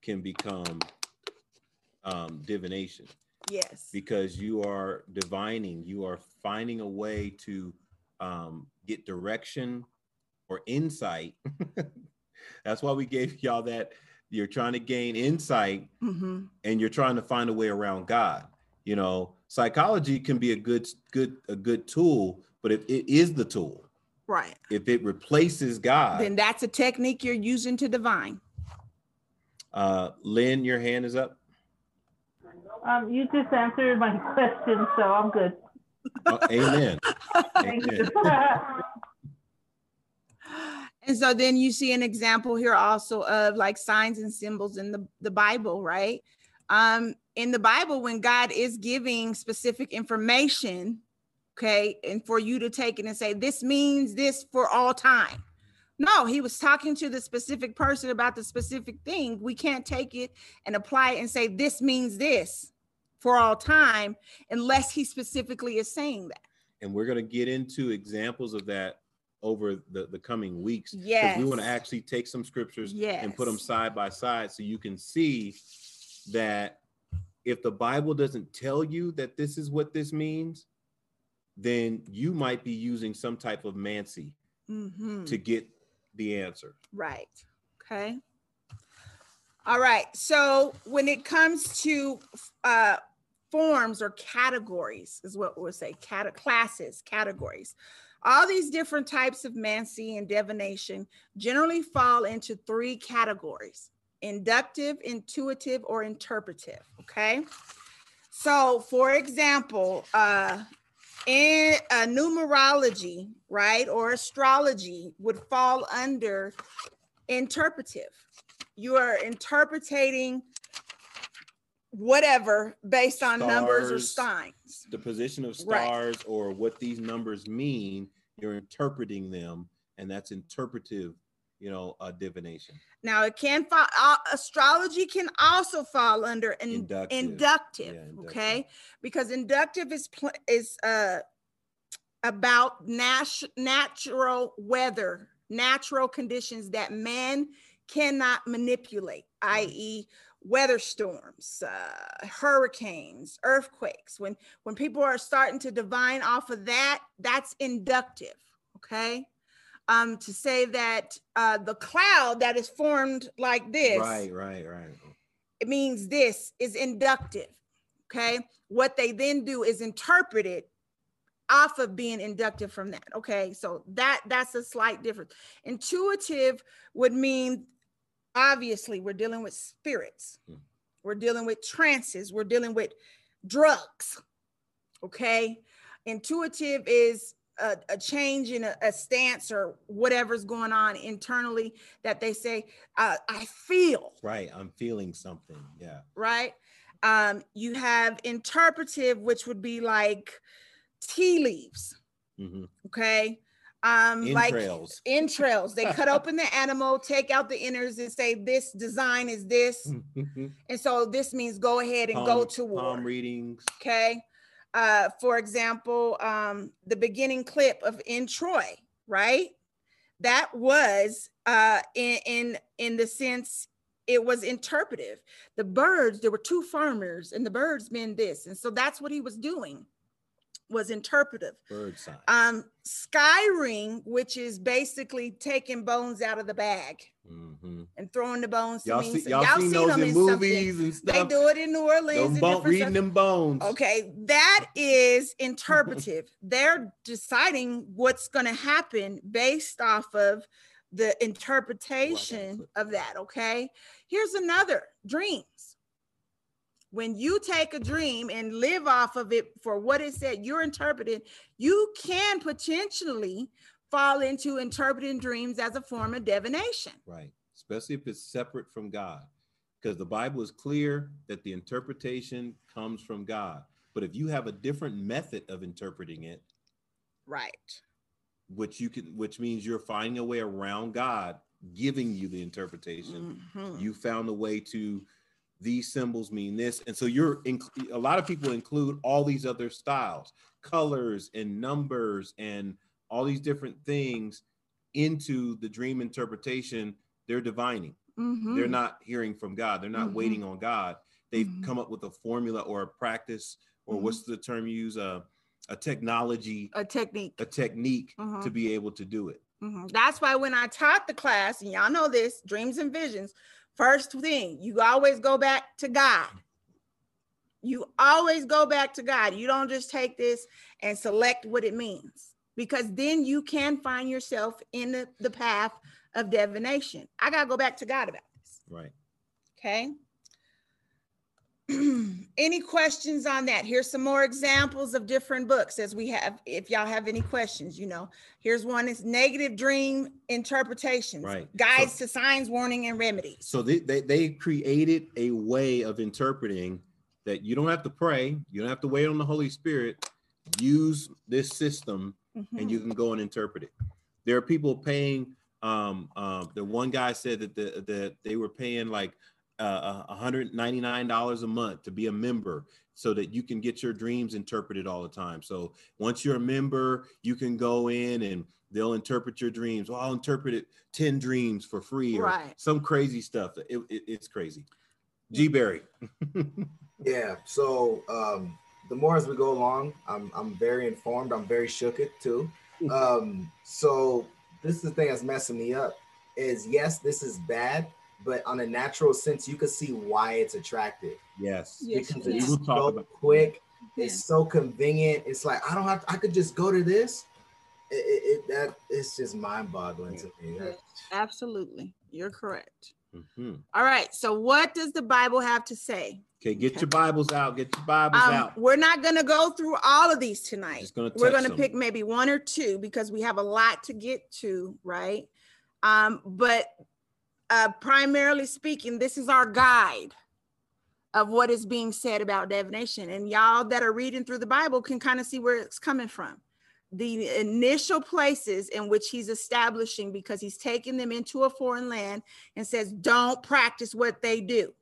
can become um, divination. Yes. Because you are divining, you are finding a way to um, get direction or insight. That's why we gave y'all that. You're trying to gain insight mm-hmm. and you're trying to find a way around God. You know, psychology can be a good, good, a good tool, but if it is the tool, right? If it replaces God, then that's a technique you're using to divine. Uh, Lynn, your hand is up. Um, you just answered my question, so I'm good. Oh, amen. amen. and so then you see an example here also of like signs and symbols in the, the Bible, right? Um, in the Bible, when God is giving specific information, okay, and for you to take it and say, this means this for all time. No, he was talking to the specific person about the specific thing. We can't take it and apply it and say, this means this for all time unless he specifically is saying that. And we're going to get into examples of that over the, the coming weeks. Yes. We want to actually take some scriptures yes. and put them side by side so you can see that if the Bible doesn't tell you that this is what this means, then you might be using some type of mancy mm-hmm. to get the answer. Right. Okay. All right. So when it comes to uh, forms or categories is what we'll say cat- classes categories all these different types of mancy and divination generally fall into three categories inductive intuitive or interpretive okay so for example uh in uh, numerology right or astrology would fall under interpretive you are interpreting whatever based on stars, numbers or signs. The position of stars right. or what these numbers mean, you're interpreting them, and that's interpretive, you know, uh, divination. Now it can fall. Uh, astrology can also fall under in, inductive, inductive, yeah, inductive, okay, because inductive is is uh about nat- natural weather, natural conditions that man cannot manipulate, i.e., weather storms, uh, hurricanes, earthquakes. When when people are starting to divine off of that, that's inductive. Okay. Um, to say that uh, the cloud that is formed like this, right, right, right, it means this is inductive. Okay. What they then do is interpret it off of being inductive from that. Okay. So that that's a slight difference. Intuitive would mean obviously we're dealing with spirits. Hmm. We're dealing with trances. We're dealing with drugs. Okay. Intuitive is a, a change in a, a, stance or whatever's going on internally that they say, uh, I feel. Right. I'm feeling something. Yeah. Right. Um, you have interpretive, which would be like tea leaves. Mm-hmm. Okay. Um, entrails. like entrails. They cut open the animal, take out the innards, and say this design is this, and so this means go ahead and palm, go to war. Palm readings. Okay. Uh, for example, um, the beginning clip of in Troy, right? That was uh, in in in the sense it was interpretive. The birds, there were two farmers, and the birds meant this, and so that's what he was doing was interpretive. Bird sign. Um, scrying, which is basically taking bones out of the bag mm-hmm. and throwing the bones. Y'all, see, y'all, y'all seen, those in movies something. and stuff. They do it in New Orleans. Them reading stuff. them bones. Okay, that is interpretive. They're deciding what's going to happen based off of the interpretation of that. Okay, here's another dreams when you take a dream and live off of it for what it said you're interpreting, you can potentially fall into interpreting dreams as a form of divination. Right. Especially if it's separate from God. Because the Bible is clear that the interpretation comes from God. But if you have a different method of interpreting it, right. Which you can which means you're finding a way around God giving you the interpretation. Mm-hmm. You found a way to these symbols mean this and so you're in, a lot of people include all these other styles colors and numbers and all these different things into the dream interpretation they're divining mm-hmm. they're not hearing from god they're not mm-hmm. waiting on god they've mm-hmm. come up with a formula or a practice or what's mm-hmm. the term you use uh, a technology a technique a technique mm-hmm. to be able to do it mm-hmm. that's why when i taught the class and y'all know this dreams and visions First thing, you always go back to God. You always go back to God. You don't just take this and select what it means because then you can find yourself in the, the path of divination. I got to go back to God about this. Right. Okay. any questions on that? Here's some more examples of different books as we have, if y'all have any questions, you know, here's one is negative dream interpretations, right. guides so, to signs, warning, and remedies. So they, they, they created a way of interpreting that you don't have to pray, you don't have to wait on the Holy Spirit, use this system mm-hmm. and you can go and interpret it. There are people paying, um, um, the one guy said that the, that they were paying like uh, $199 a month to be a member so that you can get your dreams interpreted all the time. So once you're a member, you can go in and they'll interpret your dreams. Well, I'll interpret it 10 dreams for free or right. some crazy stuff. It, it, it's crazy. G Berry. yeah. So um, the more as we go along, I'm, I'm very informed. I'm very shook it too. Um, so this is the thing that's messing me up is yes, this is bad, but on a natural sense, you can see why it's attractive. Yes, yes because it's so about- quick. It's so convenient. It's like I don't have. To, I could just go to this. It, it, it that it's just mind-boggling to me. Absolutely, you're correct. Mm-hmm. All right. So, what does the Bible have to say? Okay, get okay. your Bibles out. Get your Bibles um, out. We're not going to go through all of these tonight. Gonna we're going to pick maybe one or two because we have a lot to get to, right? Um, but uh, primarily speaking, this is our guide of what is being said about divination. And y'all that are reading through the Bible can kind of see where it's coming from. The initial places in which he's establishing, because he's taking them into a foreign land and says, Don't practice what they do.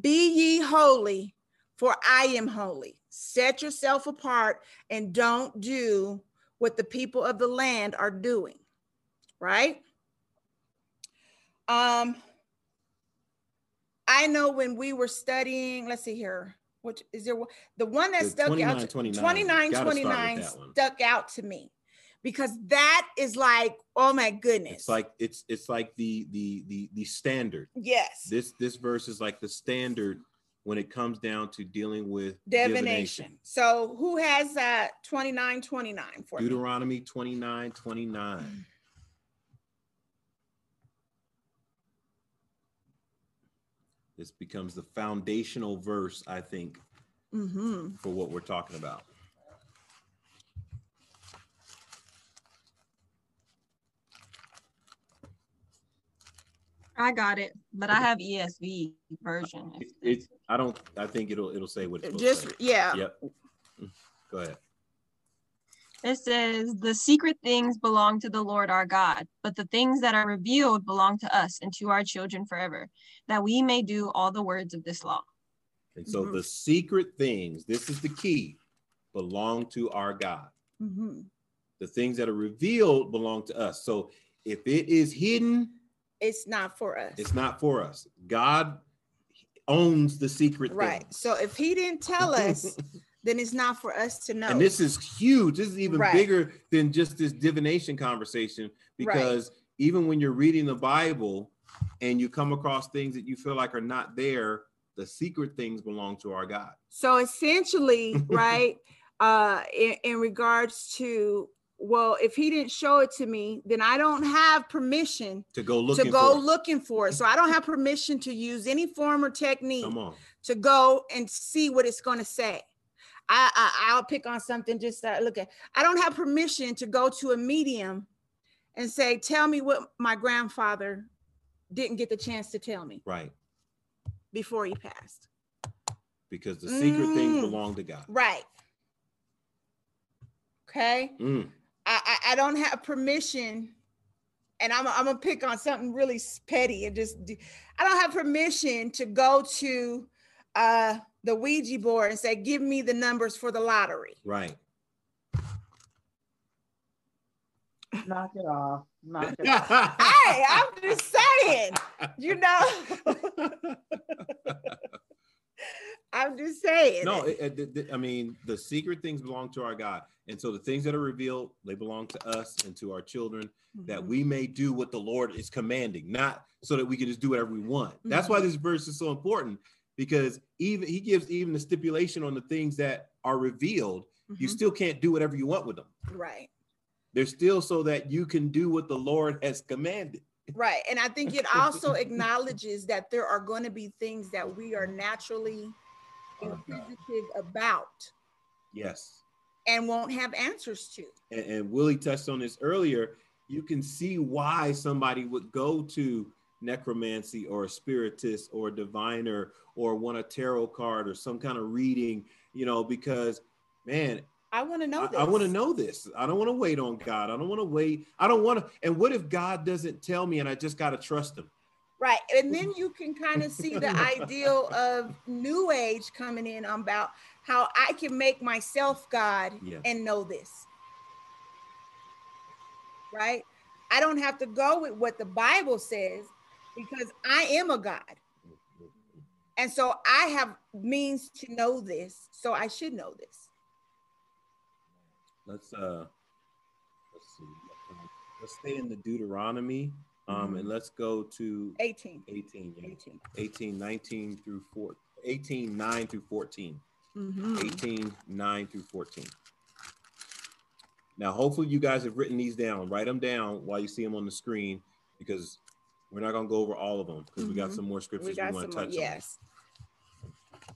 Be ye holy, for I am holy. Set yourself apart and don't do what the people of the land are doing. Right? Um, I know when we were studying, let's see here, which is there the one that the stuck 29, out 29, 29 29 stuck out to me because that is like oh my goodness. It's like it's it's like the the the the standard. Yes. This this verse is like the standard when it comes down to dealing with divination, divination. so who has that 29 29 for deuteronomy me? 29 29 This becomes the foundational verse, I think, mm-hmm. for what we're talking about. I got it, but I have ESV version. It, it, I don't. I think it'll it'll say what it's just. Say. Yeah. Yep. Mm, go ahead. It says, The secret things belong to the Lord our God, but the things that are revealed belong to us and to our children forever, that we may do all the words of this law. And so the secret things, this is the key, belong to our God. Mm-hmm. The things that are revealed belong to us. So if it is hidden, It's not for us. it's not for us. God owns the secret Right. things. So if he didn't tell us, then it's not for us to know. And this is huge. This is even Right. bigger than just this divination conversation because even when you're reading the Bible and you come across things that you feel like are not there, the secret things belong to our God. So essentially, right, uh, in, in regards to, well, if he didn't show it to me, then I don't have permission To go looking to go for it. looking for it. So I don't have permission to use any form or technique to go and see what it's going to say. I, I I'll pick on something just to look at. I don't have permission to go to a medium and say, "Tell me what my grandfather didn't get the chance to tell me Right. before he passed." Because the secret things Mm. belong to God. Right. Okay. Mm. I, I, I don't have permission, and I'm, I'm gonna pick on something really petty and just do- I don't have permission to go to uh, the Ouija board and say, "Give me the numbers for the lottery." Right. Knock it off. Knock it off. hey, I'm just saying, you know. I'm just saying. No, it, it- it- it- I mean, the secret things belong to our God. And so the things that are revealed, they belong to us and to our children, that Mhm. we may do what the Lord is commanding, not so that we can just do whatever we want. That's why this verse is so important because even he gives even the stipulation on the things that are revealed. You Mhm. still can't do whatever you want with them. right. They're still so that you can do what the Lord has commanded. Right. And I think it also acknowledges that there are going to be things that we are naturally inquisitive about Yes. and won't have answers to. and, and Willie touched on this earlier, you can see why somebody would go to necromancy or a spiritist or a diviner or want a tarot card or some kind of reading, you know, because man, I want to know I, this. I want to know this. I don't want to wait on God. I don't want to wait. I don't want to. And what if God doesn't tell me and I just got to trust him? Right. And then you can kind of see the ideal of new age coming in about how I can make myself God Yeah. and know this. Right. I don't have to go with what the Bible says because I am a God. And so I have means to know this. So I should know this. Let's uh let's see. Let's stay in the Deuteronomy. Um, Mhm. and let's go to 18. 18, yeah. 18. 18, 19 through 4, 18, 9 through 14. Mhm. 18, 9 through 14. Now, hopefully, you guys have written these down. Write them down while you see them on the screen because we're not going to go over all of them because we got Mhm. some more scriptures We we, want to some more- touch yes. on.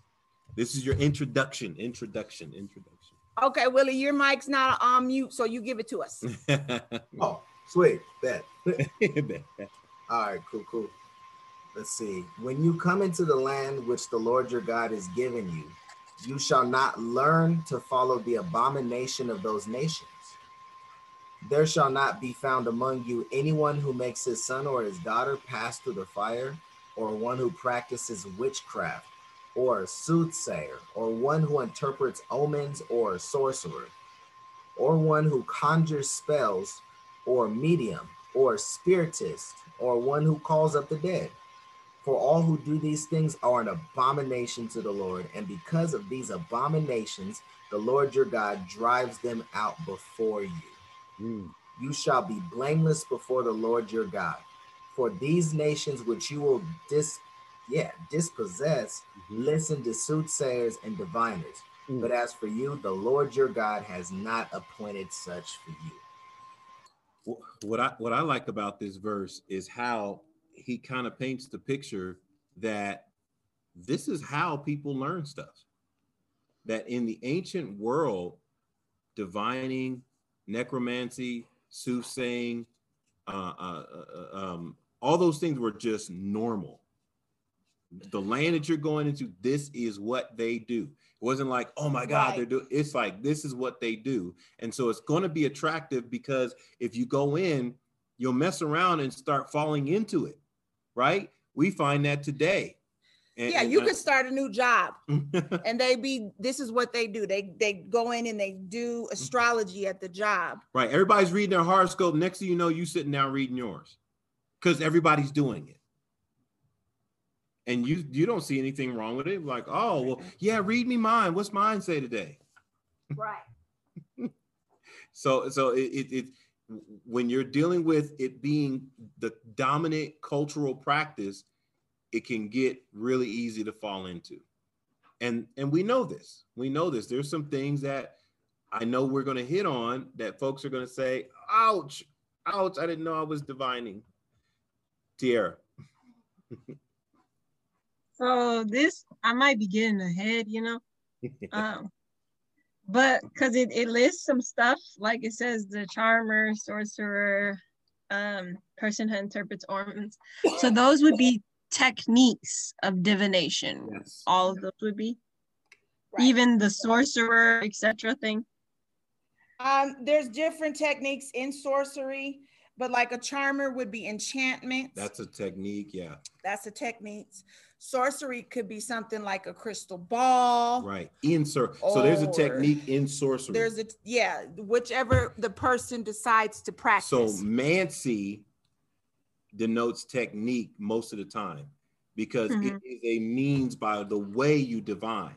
This is your introduction, introduction, introduction. Okay, Willie, your mic's not on mute, so you give it to us. Oh, sweet. Bet. All right, cool, cool. Let's see. When you come into the land which the Lord your God is giving you, you shall not learn to follow the abomination of those nations. There shall not be found among you anyone who makes his son or his daughter pass through the fire, or one who practices witchcraft, or a soothsayer, or one who interprets omens, or sorcerer, or one who conjures spells, or medium, or spiritist, or one who calls up the dead. For all who do these things are an abomination to the Lord, and because of these abominations, the Lord your God drives them out before you. You shall be blameless before the Lord your God. For these nations which you will dis yeah, dispossess, mm-hmm. listen to soothsayers and diviners. Mm. But as for you, the Lord your God has not appointed such for you. What I what I like about this verse is how he kind of paints the picture that this is how people learn stuff. That in the ancient world, divining, necromancy, soothsaying, uh, uh, uh, um, all those things were just normal. The land that you're going into, this is what they do. It wasn't like, oh my God, right. they're doing it's like this is what they do. And so it's going to be attractive because if you go in, you'll mess around and start falling into it, right? We find that today. And, yeah, and you I, could start a new job and they be this is what they do. They they go in and they do astrology at the job. Right. Everybody's reading their horoscope. Next thing you know, you sitting down reading yours because everybody's doing it. And you you don't see anything wrong with it. Like, oh well, yeah, read me mine. What's mine say today? Right. so so it, it, it when you're dealing with it being the dominant cultural practice, it can get really easy to fall into. And and we know this. We know this. There's some things that I know we're going to hit on that folks are going to say, "Ouch, ouch! I didn't know I was divining." Tiara. so this I might be getting ahead, you know. um, but because it, it lists some stuff like it says the charmer, sorcerer, um, person who interprets omens. So those would be techniques of divination. Yes. All of those would be. Right. Even the sorcerer, etc. thing. Um, there's different techniques in sorcery, but like a charmer would be enchantment. That's a technique, yeah. That's a technique. Sorcery could be something like a crystal ball. Right. In sor- so there's a technique in sorcery. There's a yeah, whichever the person decides to practice. So mancy denotes technique most of the time because mm-hmm. it is a means by the way you divine.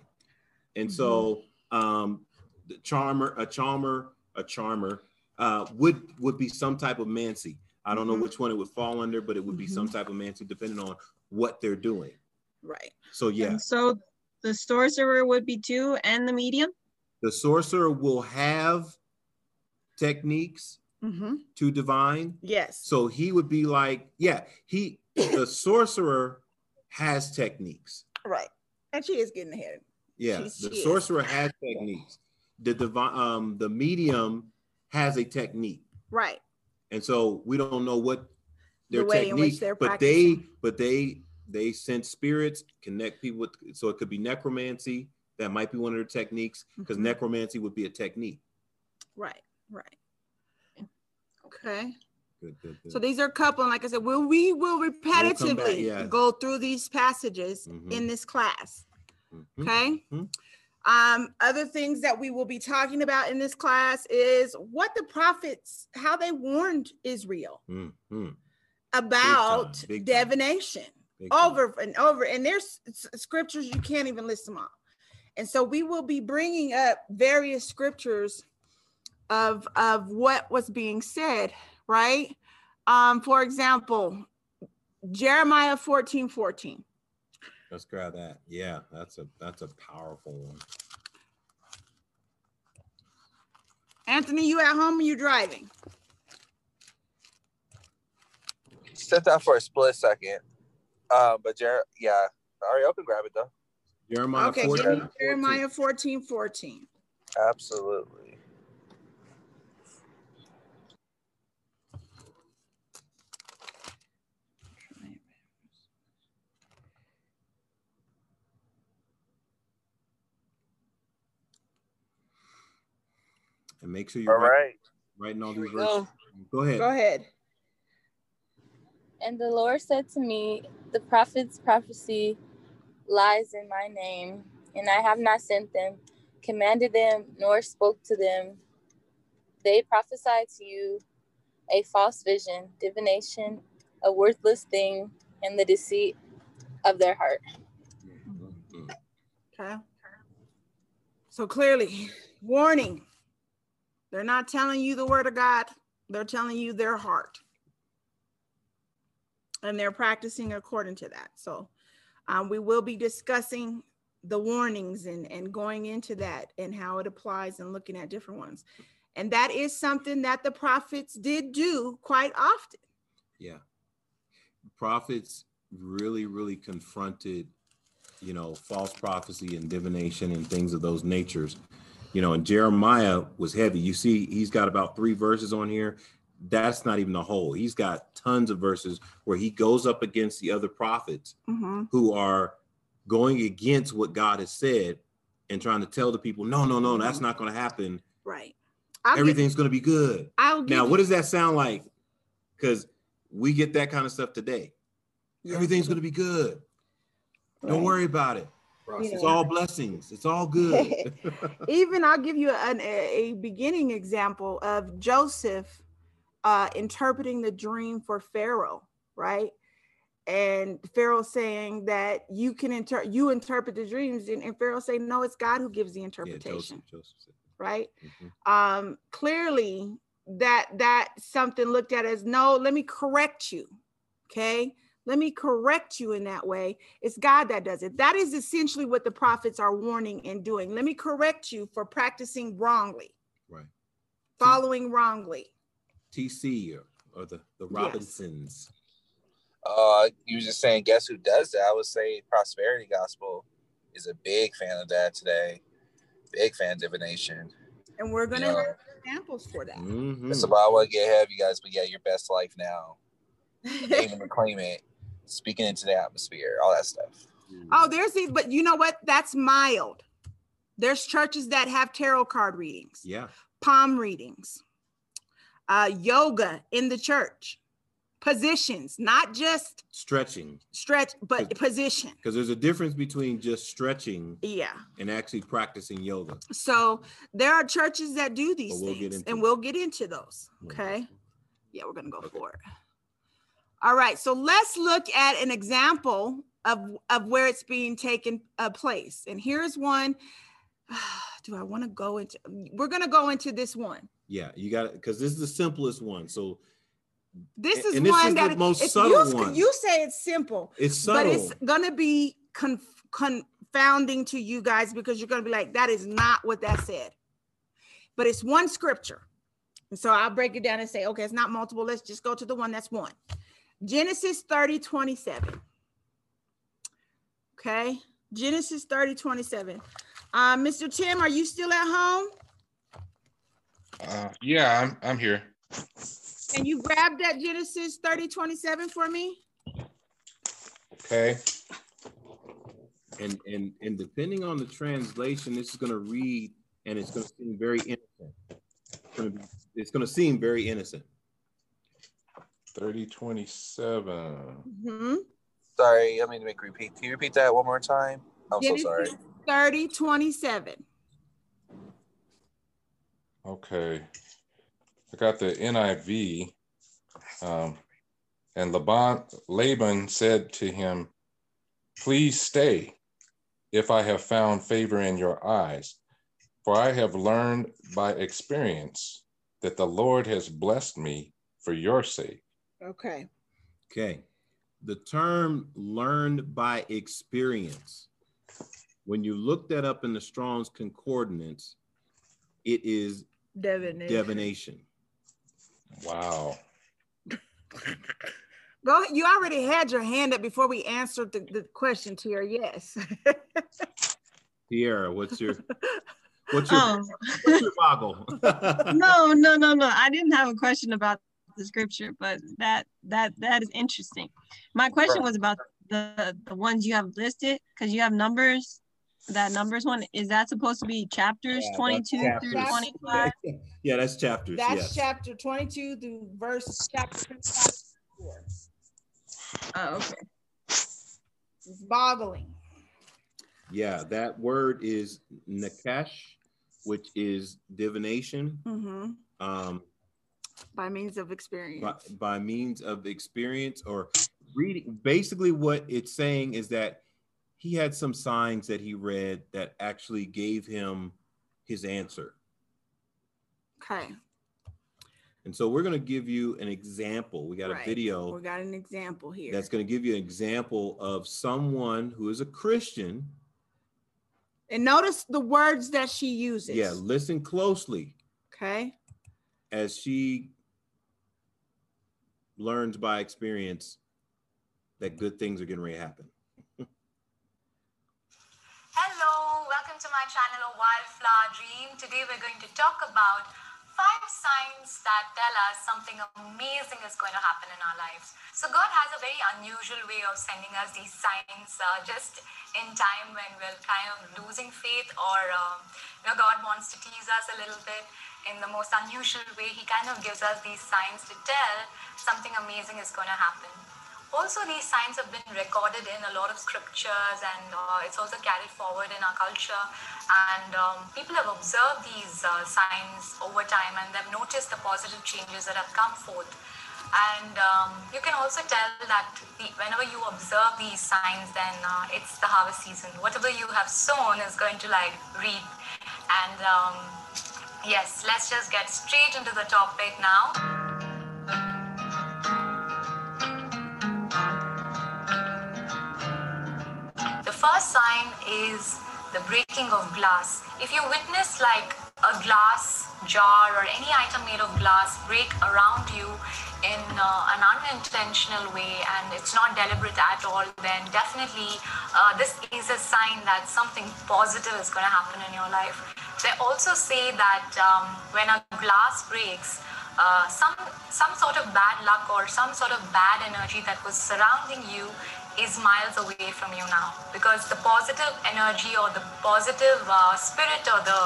And mm-hmm. so um the charmer, a charmer, a charmer uh would would be some type of mancy. I don't mm-hmm. know which one it would fall under, but it would be some mm-hmm. type of mancy depending on what they're doing. Right. So yeah. And so the sorcerer would be two and the medium? The sorcerer will have techniques mm-hmm. to divine. Yes. So he would be like, yeah, he the sorcerer has techniques. Right. And she is getting ahead. Yeah, She's, the sorcerer is. has techniques. The divine um the medium has a technique. Right. And so we don't know what their the technique, but practicing. they but they they sense spirits, connect people with, so it could be necromancy. That might be one of their techniques because mm-hmm. necromancy would be a technique. Right, right. Okay. Good, good, good. So these are a couple, and like I said, we'll, we will repetitively we'll yeah. go through these passages mm-hmm. in this class. Mm-hmm. Okay. Mm-hmm. Um, other things that we will be talking about in this class is what the prophets, how they warned Israel mm-hmm. about Big Big divination over and over. And there's scriptures you can't even list them all. And so we will be bringing up various scriptures of of what was being said, right? Um, for example, Jeremiah 14, 14. Let's grab that. Yeah, that's a that's a powerful one. Anthony, you at home or you driving? Sit that for a split second. Uh, but Jer- yeah, Ariel can grab it though. Jeremiah okay, 14, Jeremiah 14, 14. Absolutely. And make sure you're all right. writing all these verses. Go. go ahead. Go ahead. And the Lord said to me, The prophet's prophecy lies in my name, and I have not sent them, commanded them, nor spoke to them. They prophesied to you a false vision, divination, a worthless thing, and the deceit of their heart. Okay. So clearly, warning. They're not telling you the word of God, they're telling you their heart and they're practicing according to that. So um, we will be discussing the warnings and, and going into that and how it applies and looking at different ones. And that is something that the prophets did do quite often. Yeah. Prophets really, really confronted, you know, false prophecy and divination and things of those natures. You know, and Jeremiah was heavy. You see, he's got about three verses on here that's not even the whole. He's got tons of verses where he goes up against the other prophets Mhm. who are going against what God has said and trying to tell the people, no, no, no, that's not going to happen. Right. I'll Everything's going to be good. I'll now, what does that sound like? Because we get that kind of stuff today. Everything's going to be good. Don't worry about it. You It's all blessings. It's all good. Even I'll give you an, a, a beginning example of Joseph uh, interpreting the dream for Pharaoh, right? And Pharaoh saying that you can inter you interpret the dreams, and, and Pharaoh saying, No, it's God who gives the yeah, interpretation, Joseph, Joseph said. right? Mhm. Um, clearly that that something looked at as no, let me correct you. Okay. Let me correct you in that way. It's God that does it. That is essentially what the prophets are warning and doing. Let me correct you for practicing wrongly, Right. following wrongly. TC or, or the, the Robinsons. Uh, you were just saying, guess who does that? I would say Prosperity Gospel is a big fan of that today. Big fan of divination. And we're going to Yeah. have examples for that. Mm-hmm. That's about I want to get ahead of you guys, but yeah, your best life now. Name and claim it. Speaking into the atmosphere, all that stuff. Oh, there's the, but you know what? That's mild. There's churches that have tarot card readings. Yeah. palm readings, uh, yoga in the church, positions, not just Stretching. stretch, but position. Because there's a difference between just stretching Yeah. and actually practicing yoga. So there are churches that do these we'll things, and it. we'll get into those. Okay. Yeah, we're gonna go for it. All right. So let's look at an example of of where it's being taken uh, place. And here's one. Do I want to go into? We're gonna go into this one. Yeah, you got it. Because this is the simplest one. So This is and this one is the that most it's- subtle you, one. You say it's simple, It's subtle, but it's gonna be conf- confounding to you guys because you're gonna be like, that is not what that said. But it's one scripture, and so I'll break it down and say, okay, it's not multiple. Let's just go to the one that's one. Genesis 30, 27. Okay, Genesis 30, 27. Uh, Mr. Tim, are you still at home? Uh, yeah, I'm I'm here. Can you grab that Genesis 30, 27 for me? Okay. and and and depending on the translation, this is going to read and it's going to seem very innocent. It's going to be it's going to seem very innocent. 3027. hmm Sorry, I mean to make repeat. Can you repeat that one more time? I'm so sorry. 30, 27. Okay. I got the NIV. Um, and Laban, Laban said to him, Please stay, if I have found favor in your eyes. For I have learned by experience that the Lord has blessed me for your sake. Okay. Okay. The term learned by experience. When you look that up in the Strong's Concordance, it is Divination. divination. Wow. Go ahead. You already had your hand up before we answered the, the question, Tiara. Yes. Tiara, what's your what's your, Oh. what's your boggle? no, no, no, no. I didn't have a question about the scripture, but that that that is interesting. My question was about the the ones you have listed because you have numbers. That numbers one is that supposed to be chapters Yeah, that's twenty two through twenty five? yeah, that's chapters. That's yes. chapter 22 through verse chapter 25. Oh, okay. It's boggling. Yeah, that word is Nakash, which is divination. hmm Um, By means of experience. by, by means of experience or reading. Basically, what it's saying is that he had some signs that he read that actually gave him his answer. Okay. And so we're going to give you an example. We got Right. a video We got an example here. that's going to give you an example of someone who is a Christian. and notice the words that she uses. Yeah, listen closely Okay. as she learns by experience that good things are getting ready to happen. Hello, welcome to my channel, A Wildflower Dream. Today we're going to talk about five signs that tell us something amazing is going to happen in our lives. So God has a very unusual way of sending us these signs uh, just in time when we're kind of losing faith or um, you know God wants to tease us a little bit in the most unusual way. He kind of gives us these signs to tell something amazing is going to happen. Also, these signs have been recorded in a lot of scriptures and uh, it's also carried forward in our culture. And um, people have observed these uh, signs over time and they've noticed the positive changes that have come forth. And um, you can also tell that the, whenever you observe these signs, then uh, it's the harvest season. Whatever you have sown is going to like reap. And um, yes, let's just get straight into the topic now. The first sign is the breaking of glass. If you witness like a glass jar or any item made of glass break around you in uh, an unintentional way and it's not deliberate at all, then definitely uh, this is a sign that something positive is going to happen in your life. They also say that um, when a glass breaks, uh, some some sort of bad luck or some sort of bad energy that was surrounding you is miles away from you now because the positive energy or the positive uh, spirit or the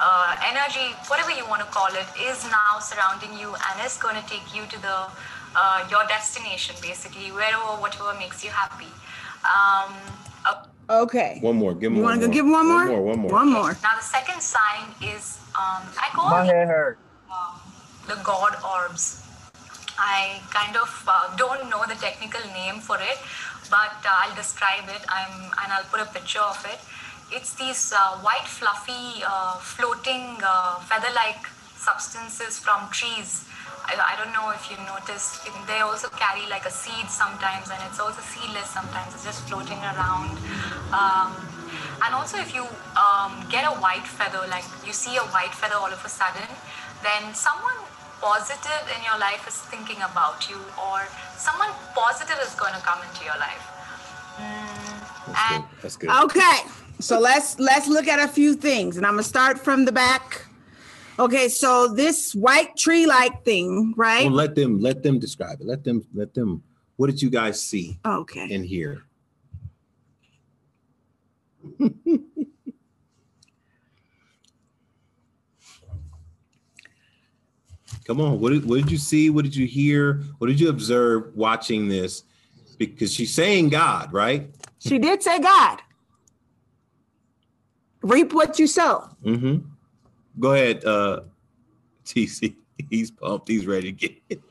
uh, energy, whatever you want to call it, is now surrounding you and is going to take you to the uh, your destination, basically, wherever, whatever makes you happy. Um, okay. One more. Give me. You want to give one more? One more. One more. One more. Now the second sign is um, I call My it head hurt. uh, the god orbs. I kind of uh, don't know the technical name for it, but uh, I'll describe it. I'm and I'll put a picture of it. It's these uh, white, fluffy, uh, floating uh, feather-like substances from trees. I, I don't know if you noticed. They also carry like a seed sometimes, and it's also seedless sometimes. It's just floating around. Um, and also, if you um, get a white feather, like you see a white feather all of a sudden, then someone positive in your life is thinking about you, or someone positive is going to come into your life. Mm, and That's good. Okay, so let's let's look at a few things, and I'm gonna start from the back. Okay, so this white tree-like thing, right? Well, let them let them describe it. Let them let them. What did you guys see Okay. and hear? Come on. What did, what did you see? What did you hear? What did you observe watching this? Because she's saying God, right? She did say God. Reap what you sow. Mm-hmm. Go ahead, uh, TC. He's pumped. He's ready to get it.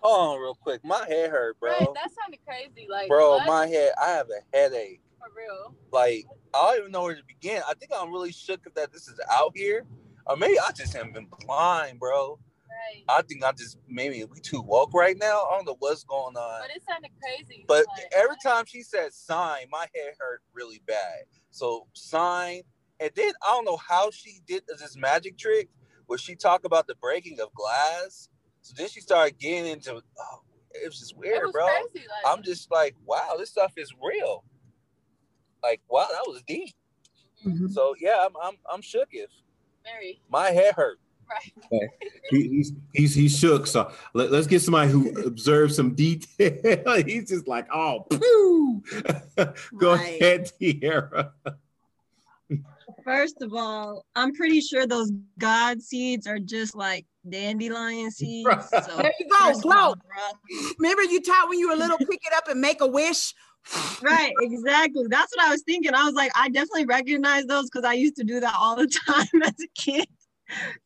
Hold on, real quick. My head hurt, bro. Right, that sounded crazy. Like, bro, what? my head. I have a headache. For real. Like I don't even know where to begin. I think I'm really shook that this is out here, or maybe I just haven't been blind, bro. Right. I think I just maybe we too woke right now. I don't know what's going on. But it sounded crazy. But like, every time she said sign, my head hurt really bad. So sign, and then I don't know how she did this magic trick where she talked about the breaking of glass. So then she started getting into oh, it was just weird, was bro. crazy, like- I'm just like, wow, this stuff is real. Like, wow, that was deep. Mm-hmm. So yeah, I'm I'm I'm shook if very. my head hurt. Right. He, he's he's he's shook. So let, us get somebody who observes some detail. he's just like, oh, poo. Go Right. ahead, Tiara. First of all, I'm pretty sure those God seeds are just like dandelion seeds. So There you go. first of Glow. all, Remember you taught when you were little, pick it up and make a wish. right, exactly. That's what I was thinking. I was like, I definitely recognize those because I used to do that all the time as a kid.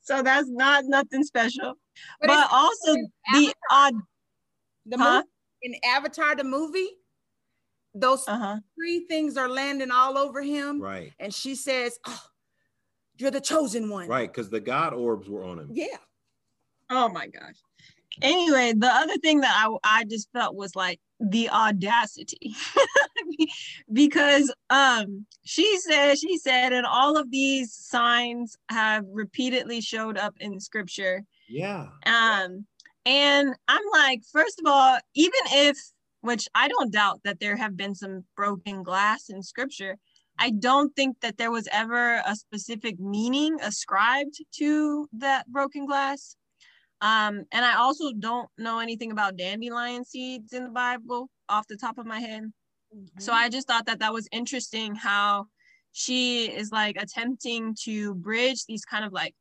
So that's not nothing special. But, it's- also the odd The Huh? movie in Avatar, the movie, those Uh-huh. three things are landing all over him. Right. And she says, oh, You're the chosen one. Right, because the God orbs were on him. Yeah. Oh my gosh. Anyway, the other thing that I I just felt was like the audacity. because um she said she said and all of these signs have repeatedly showed up in scripture. Yeah. Um and I'm like first of all, even if which I don't doubt that there have been some broken glass in scripture, I don't think that there was ever a specific meaning ascribed to that broken glass. Um, and I also don't know anything about dandelion seeds in the Bible off the top of my head. Mm-hmm. So I just thought that that was interesting how she is like attempting to bridge these kind of like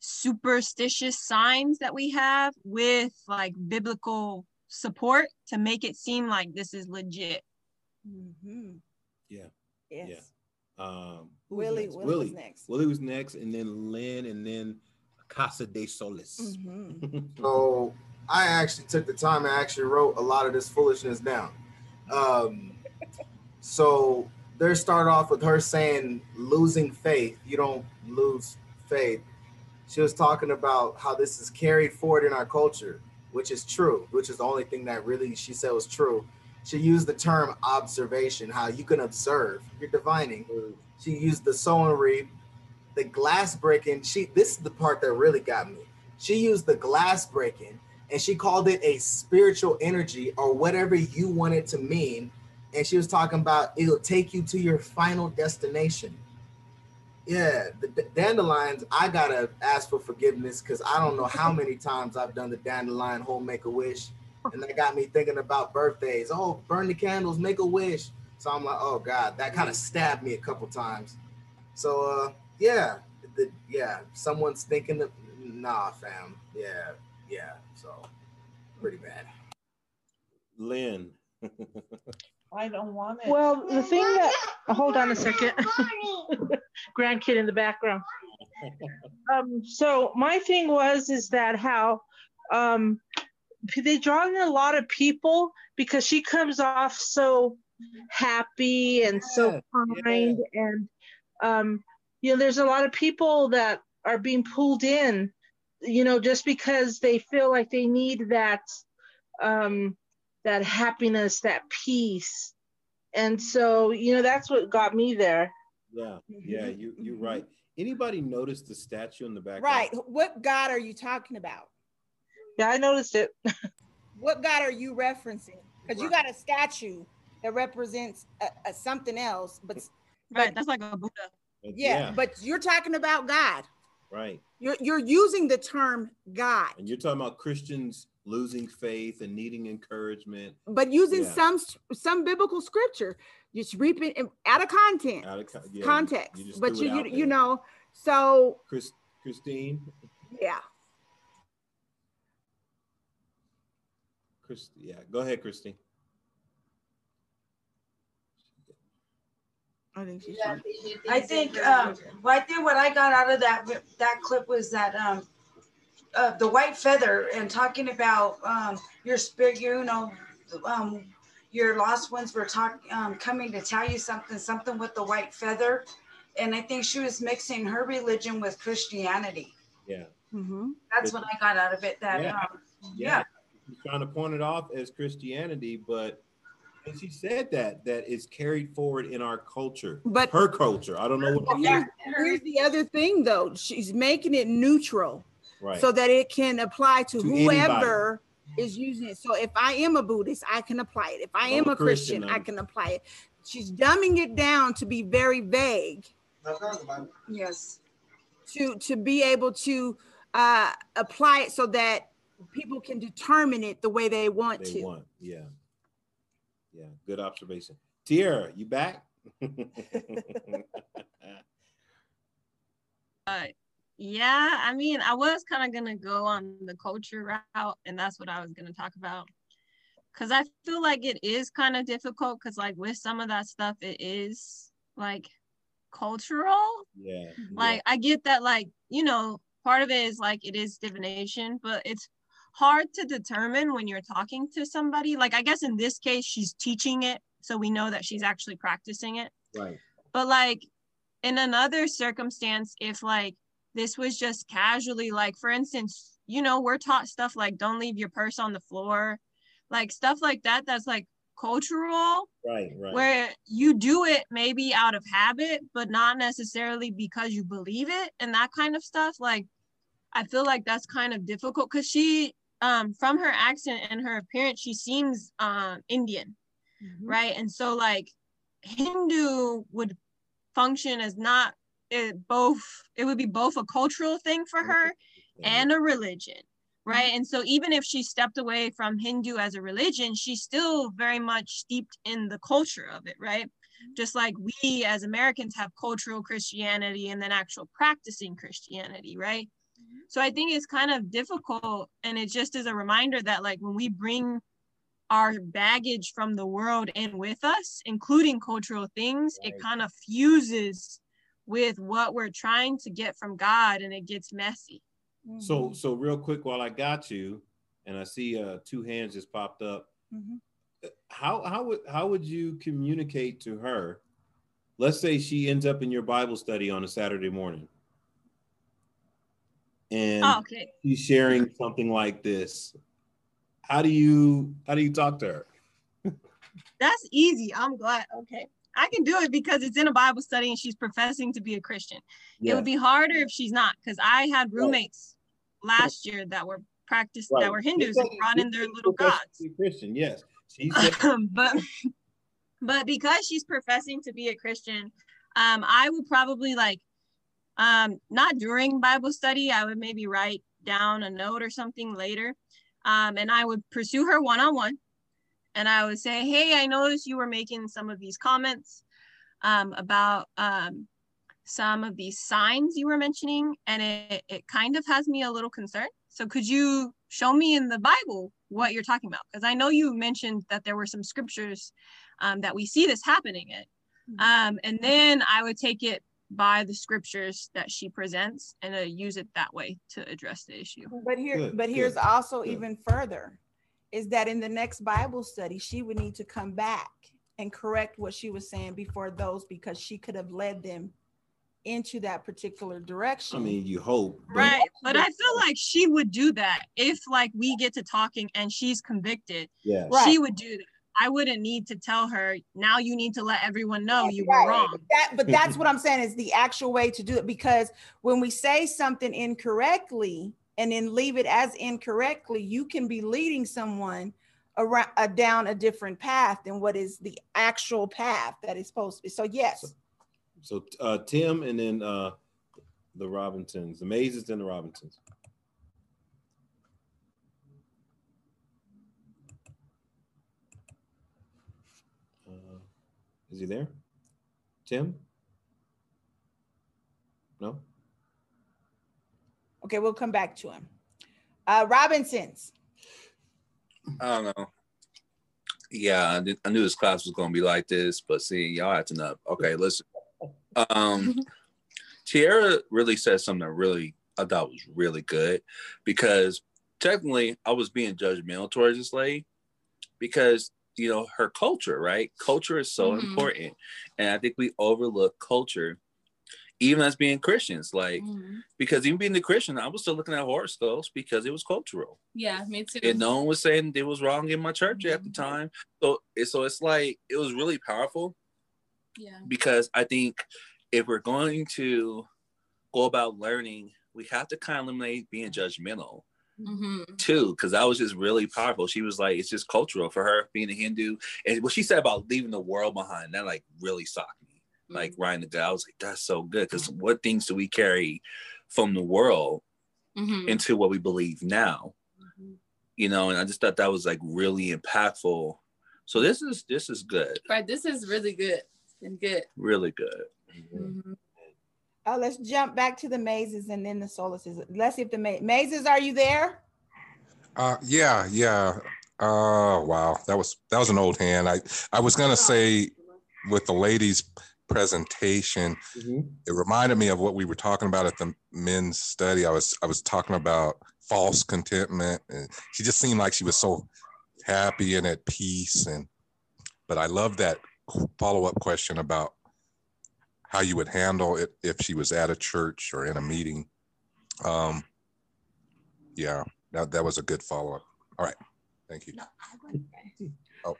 superstitious signs that we have with like biblical support to make it seem like this is legit. Mm-hmm. Yeah. Yes. Yeah. Um, Willie, next? Willie, Willie was next. Willie was next, and then Lynn, and then Casa de Solis. Mm-hmm. So I actually took the time I actually wrote a lot of this foolishness down. Um, so they start off with her saying losing faith. You don't lose faith. She was talking about how this is carried forward in our culture, which is true, which is the only thing that really she said was true. She used the term observation, how you can observe, you're divining. She used the sow and reap, the glass breaking. She this is the part that really got me. She used the glass breaking and she called it a spiritual energy or whatever you want it to mean. And she was talking about it'll take you to your final destination. Yeah, the dandelions, I gotta ask for forgiveness because I don't know how many times I've done the dandelion whole make a wish. And that got me thinking about birthdays. Oh, burn the candles, make a wish. So I'm like, oh God, that kind of stabbed me a couple times. So uh yeah, the, yeah, someone's thinking of nah, fam. Yeah, yeah. So pretty bad. Lynn. I don't want it. Well, the thing that hold on a second, grandkid in the background. Um, so my thing was is that how um, they draw in a lot of people because she comes off so happy and so kind and um, you know there's a lot of people that are being pulled in you know just because they feel like they need that um, that happiness that peace and so you know that's what got me there Yeah, mm-hmm. yeah, you mm-hmm. you're right. Anybody notice the statue in the back? Right. What God are you talking about? Yeah, I noticed it. What God are you referencing? Because you got a statue that represents a, a something else, but Right, that's like a Buddha. yeah, yeah. but you're talking about God. Right. You're you're using the term God, And you're talking about Christians losing faith and needing encouragement. but using Yeah. some some biblical scripture. Just reaping it out of content, Out of con- yeah, context. you just but you you, you know, so Chris, Christine, yeah. Chris, yeah, go ahead, Christine. I think she's I think, um, well, I think what I got out of that, that clip was that, um, uh, the white feather and talking about, um, your spirit, you know, um, your lost ones were talking, um, coming to tell you something, something with the white feather. And I think she was mixing her religion with Christianity. Yeah. Mm-hmm. That's what I got out of it, that, Yeah. um, Yeah. She's trying to point it off as Christianity, but and she said that that is carried forward in our culture. But- her culture. I don't know what Here's, here's the other thing, though. She's making it neutral, Right. so that it can apply to, To whoever is using it. So if I am a Buddhist, I can apply it. If I am I'm a Christian, Christian, I can apply it. She's dumbing it down to be very vague. Yes. To to be able to uh, apply it so that people can determine it the way they want they to. want. Yeah. Yeah. Good observation. Tiara, you back? Uh, yeah, I mean, I was kind of gonna go on the culture route, and that's what I was gonna talk about. Cause I feel like it is kind of difficult, cause like with some of that stuff, it is like cultural. yeah. Like I get that, like you know, part of it is like it is divination, but it's hard to determine when you're talking to somebody. Like I guess in this case, she's teaching it, so we know that she's actually practicing it. Right. But like in another circumstance, if like this was just casually, like for instance, you know, we're taught stuff like don't leave your purse on the floor, like stuff like that. That's like cultural, Right. Right. where you do it maybe out of habit, but not necessarily because you believe it and that kind of stuff. Like I feel like that's kind of difficult because she, um, from her accent and her appearance, she seems um Indian, right? And so like Hindu would function as not it both it would be both a cultural thing for her and a religion right? And so even if she stepped away from hindu as a religion she's still very much steeped in the culture of it right? Mm-hmm. Just like we as americans have cultural christianity and then actual practicing christianity right? Mm-hmm. So i think it's kind of difficult and it just is a reminder that like when we bring our baggage from the world in with us including cultural things right. it kind of fuses with what we're trying to get from god and it gets messy so, mm-hmm. so real quick, while I got you, and I see uh, two hands just popped up. Mm-hmm. How how would how would you communicate to her? Let's say she ends up in your Bible study on a Saturday morning, and oh, okay. she's sharing something like this. How do you how do you talk to her? That's easy. I'm glad. Okay. I can do it because it's in a Bible study and she's professing to be a Christian. It would be harder if she's not because I had roommates last year that were practiced right. that were Hindus and brought in their little gods. Christian, yes. but but because she's professing to be a Christian, um, I would probably like um, not during Bible study. I would maybe write down a note or something later, um, and I would pursue her one on one, and I would say, "Hey, I noticed you were making some of these comments um, about um, some of these signs you were mentioning, and it, it kind of has me a little concerned. So could you show me in the Bible what you're talking about? Because I know you mentioned that there were some scriptures um, that we see this happening in. Mm-hmm. Um, and then I would take it by the scriptures that she presents and uh, use it that way to address the issue. But here, good, but here's good, also good. even further, is that in the next Bible study, she would need to come back and correct what she was saying before those because she could have led them into that particular direction. I mean, you hope. But right. But I feel like she would do that if like we get to talking and she's convicted. Yeah. Right. She would do that. I wouldn't need to tell her now you need to let everyone know you right. were wrong. That, but that's what I'm saying is the actual way to do it because when we say something incorrectly and then leave it as incorrectly, you can be leading someone around uh, down a different path than what is the actual path that is supposed to be. So yes. So, so uh, Tim and then uh, the Robinsons, the Mazes and the Robinsons. Uh, is he there? Tim? No? Okay, we'll come back to him. Uh, Robinsons. I don't know. Yeah, I, knew this class was going to be like this, but see, y'all acting up. Okay, listen. Um, Tiara really said something that really I thought was really good because technically I was being judgmental towards this lady because you know her culture, right? Culture is so mm-hmm. important, and I think we overlook culture even as being Christians, like mm-hmm. because even being a Christian, I was still looking at horoscopes because it was cultural. Yeah, me too. And no one was saying it was wrong in my church mm-hmm. at the mm-hmm. time. So, so it's like it was really powerful yeah. Because I think if we're going to go about learning, we have to kind of eliminate being judgmental. Mm-hmm. too because that was just really powerful she was like it's just cultural for her being a hindu and what she said about leaving the world behind that like really mm-hmm. Like Ryan the guy i was like that's so good because mm-hmm. what things do we carry from the world mm-hmm. into what we believe now mm-hmm. you know and i just thought that was like really impactful so this is this is good right this is really good And good. Really good. Mm-hmm. Uh, let's jump back to the mazes and then the solaces. Let's see if the ma- mazes are you there? Uh, yeah, yeah. Uh, wow, that was that was an old hand. I I was gonna say with the ladies' presentation, mm-hmm. it reminded me of what we were talking about at the men's study. I was I was talking about false contentment, and she just seemed like she was so happy and at peace. And but I love that follow up question about how you would handle it if she was at a church or in a meeting. Um, yeah, that, that was a good follow up. All right. Thank you. Oh,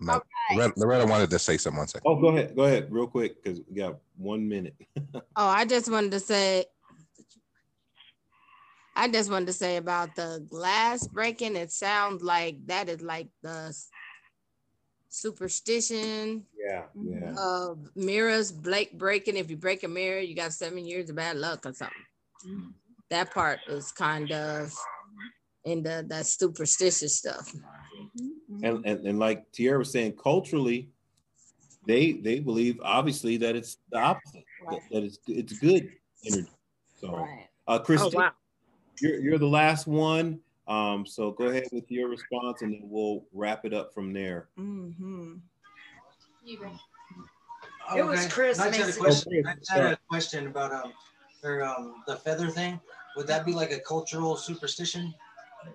no. Okay. Loretta, Loretta, wanted to say something one second. Oh, go ahead. Go ahead, real quick, because we got one minute. oh, I just wanted to say, I just wanted to say about the glass breaking. It sounds like that is like the superstition. Yeah, yeah. Uh, mirrors, Blake breaking. If you break a mirror, you got seven years of bad luck or something. Mm-hmm. That part is kind of in the that superstitious stuff. And, and and like Tierra was saying, culturally, they they believe obviously that it's the opposite, that, that it's it's good energy. So, uh, Christy, Oh, wow. you're you're the last one. Um, so go ahead with your response, and then we'll wrap it up from there. Mm-hmm. It was Chris I just had a Mason. question. Okay, I just had a question about um, or um, the feather thing. Would that be like a cultural superstition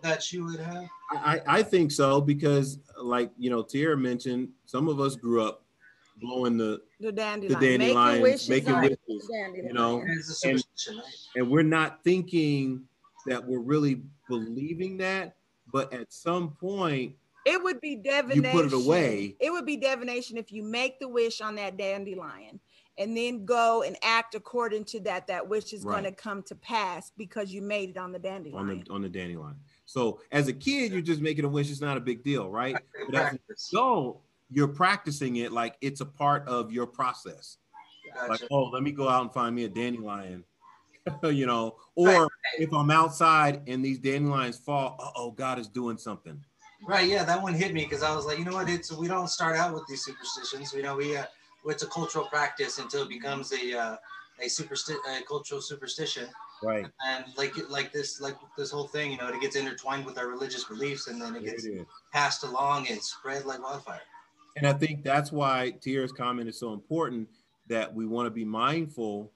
that you would have? I, I think so because, like you know, Tierra mentioned, some of us grew up blowing the The the dandelion. dandelions, wishes making wishes, dandelion. you know, and, and we're not thinking that we're really believing that, but at some point, It would be divination. You put it away. It would be divination if you make the wish on that dandelion and then go and act according to that. That wish is going to come to pass because you made it on the dandelion. on the on the dandelion. So as a kid, you're just making a wish. It's not a big deal, right? But as an adult, you're practicing it like it's a part of your process. Like, oh, let me go out and find me a dandelion, you know. Or if I'm outside and these dandelions fall, oh, God is doing something. Right. Yeah, that one hit me because I was like, you know what? It's we don't start out with these superstitions. You know, we uh, it's a cultural practice until it becomes a uh, a supersti- a cultural superstition. Right. And like like this like this whole thing, you know, it gets intertwined with our religious beliefs, and then it gets it is. passed along and spread like wildfire. And I think that's why Tierra's comment is so important that we want to be mindful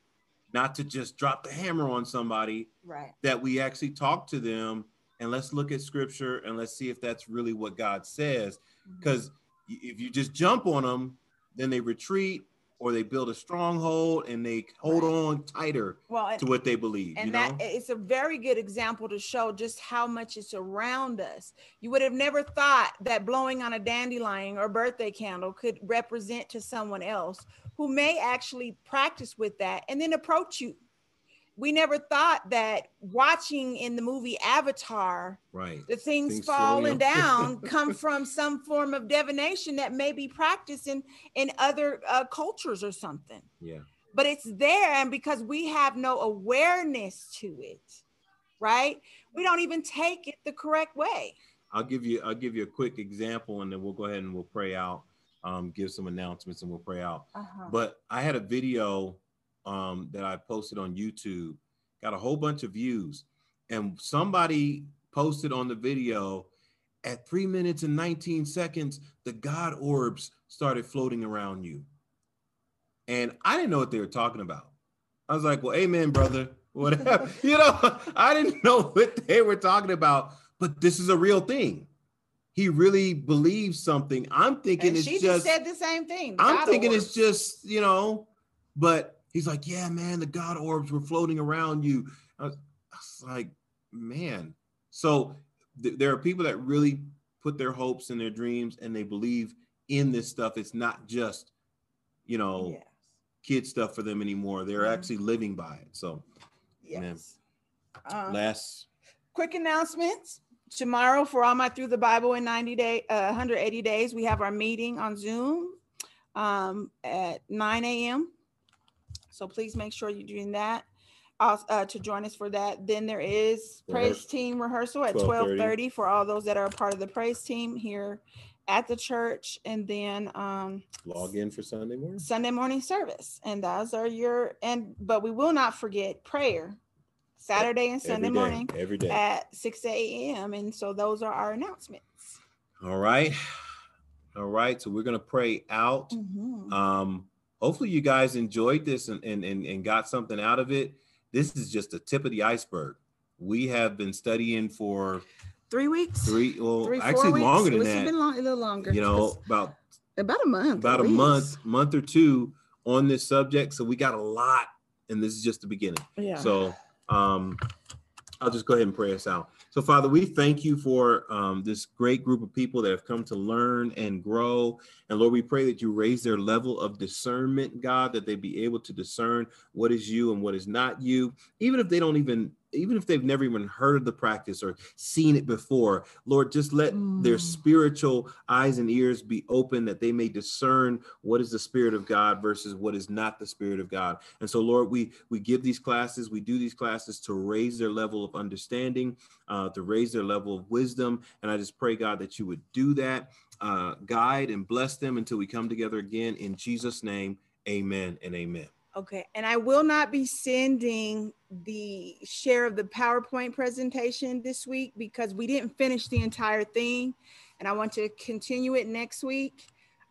not to just drop the hammer on somebody, Right. that we actually talk to them and let's look at scripture and let's see if that's really what God says. Mm-hmm. Because if you just jump on them, then they retreat or they build a stronghold and they hold on tighter Well, and- to what they believe. and you that it's a very good example to show just how much it's around us you would have never thought that blowing on a dandelion or birthday candle could represent to someone else who may actually practice with that and then approach you we never thought that watching in the movie avatar right. the things, Things falling down come from some form of divination that may be practiced in in other uh, cultures or something Yeah. but it's there and because we have no awareness to it right we don't even take it the correct way I'll give you I'll give you a quick example and then we'll go ahead and we'll pray out, um, give some announcements and we'll pray out. Uh-huh. But I had a video um, that I posted on YouTube, got a whole bunch of views, and somebody posted on the video at three minutes and 19 seconds, the God orbs started floating around you. And I didn't know what they were talking about. I was like, well, amen, brother. Whatever. you know, I didn't know what they were talking about, but this is a real thing. He really believes something. I'm thinking and it's she just, just said the same thing I'm God thinking orbs. it's just, you know, but he's like, yeah, man, the God orbs were floating around you. I was, I was like, man. So th- there are people that really put their hopes and their dreams and they believe in this stuff. It's not just, you know, kid stuff for them anymore. They're Mhm. actually living by it. So, man, Um, last, quick announcements tomorrow for all my through the bible in 90 day uh, 180 days we have our meeting on zoom um, at 9 a.m so please make sure you're doing that uh, to join us for that then there is praise Rehearsal. team rehearsal at 12:30. 12:30 for all those that are a part of the praise team here at the church and then um, log in for Sunday morning. Sunday morning service. And those are your and but we will not forget prayer Saturday and Sunday Every day, morning every day. at 6 a.m. And so those are our announcements. All right. All right. So we're gonna pray out. Mhm. Um, hopefully you guys enjoyed this and, and, and, and got something out of it. This is just the tip of the iceberg. We have been studying for Three weeks. three, well, Three, actually weeks. longer than It's that. been long, a little longer. you know, about about a month. about a least. month, month or two on this subject. So we got a lot, and this is just the beginning. Yeah. So um, I'll just go ahead and pray us out. So, Father, we thank you for um, this great group of people that have come to learn and grow. And Lord, we pray that you raise their level of discernment, God, that they be able to discern what is you and what is not you, even if they don't even even if they've never even heard of the practice or seen it before, Lord, just let mm. their spiritual eyes and ears be open that they may discern what is the spirit of God versus what is not the spirit of God. And so, Lord, we we give these classes, we do these classes to raise their level of understanding, uh, to raise their level of wisdom. And I just pray, God, that you would do that, uh, guide and bless them until we come together again in Jesus' name. Amen and amen. Okay, and I will not be sending the share of the PowerPoint presentation this week because we didn't finish the entire thing and I want to continue it next week.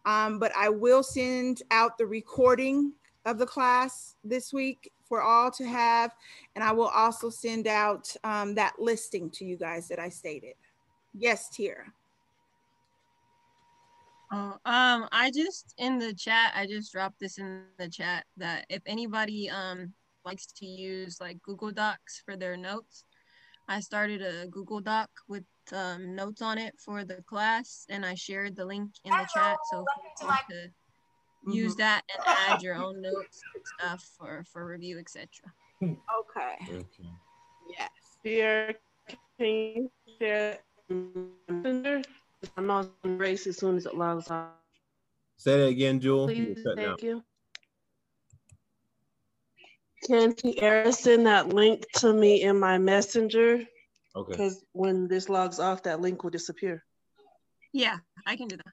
Um, but I will send out the recording of the class this week for all to have. And I will also send out um, that listing to you guys that I stated. Yes, Tira. Oh, um, I just in the chat, I just dropped this in the chat that if anybody um likes to use like Google Docs for their notes, I started a Google Doc with um, notes on it for the class, and I shared the link in the chat. So if you want to mm-hmm. use that and add your own notes and stuff for for review, etc. Okay. okay. Yes. Here, can you share messenger? I'm on race as soon as it logs off. Say that again, Jewel. Please, thank you. Can Tiara send that link to me in my messenger? Okay. Because when this logs off, that link will disappear. Yeah, I can do that.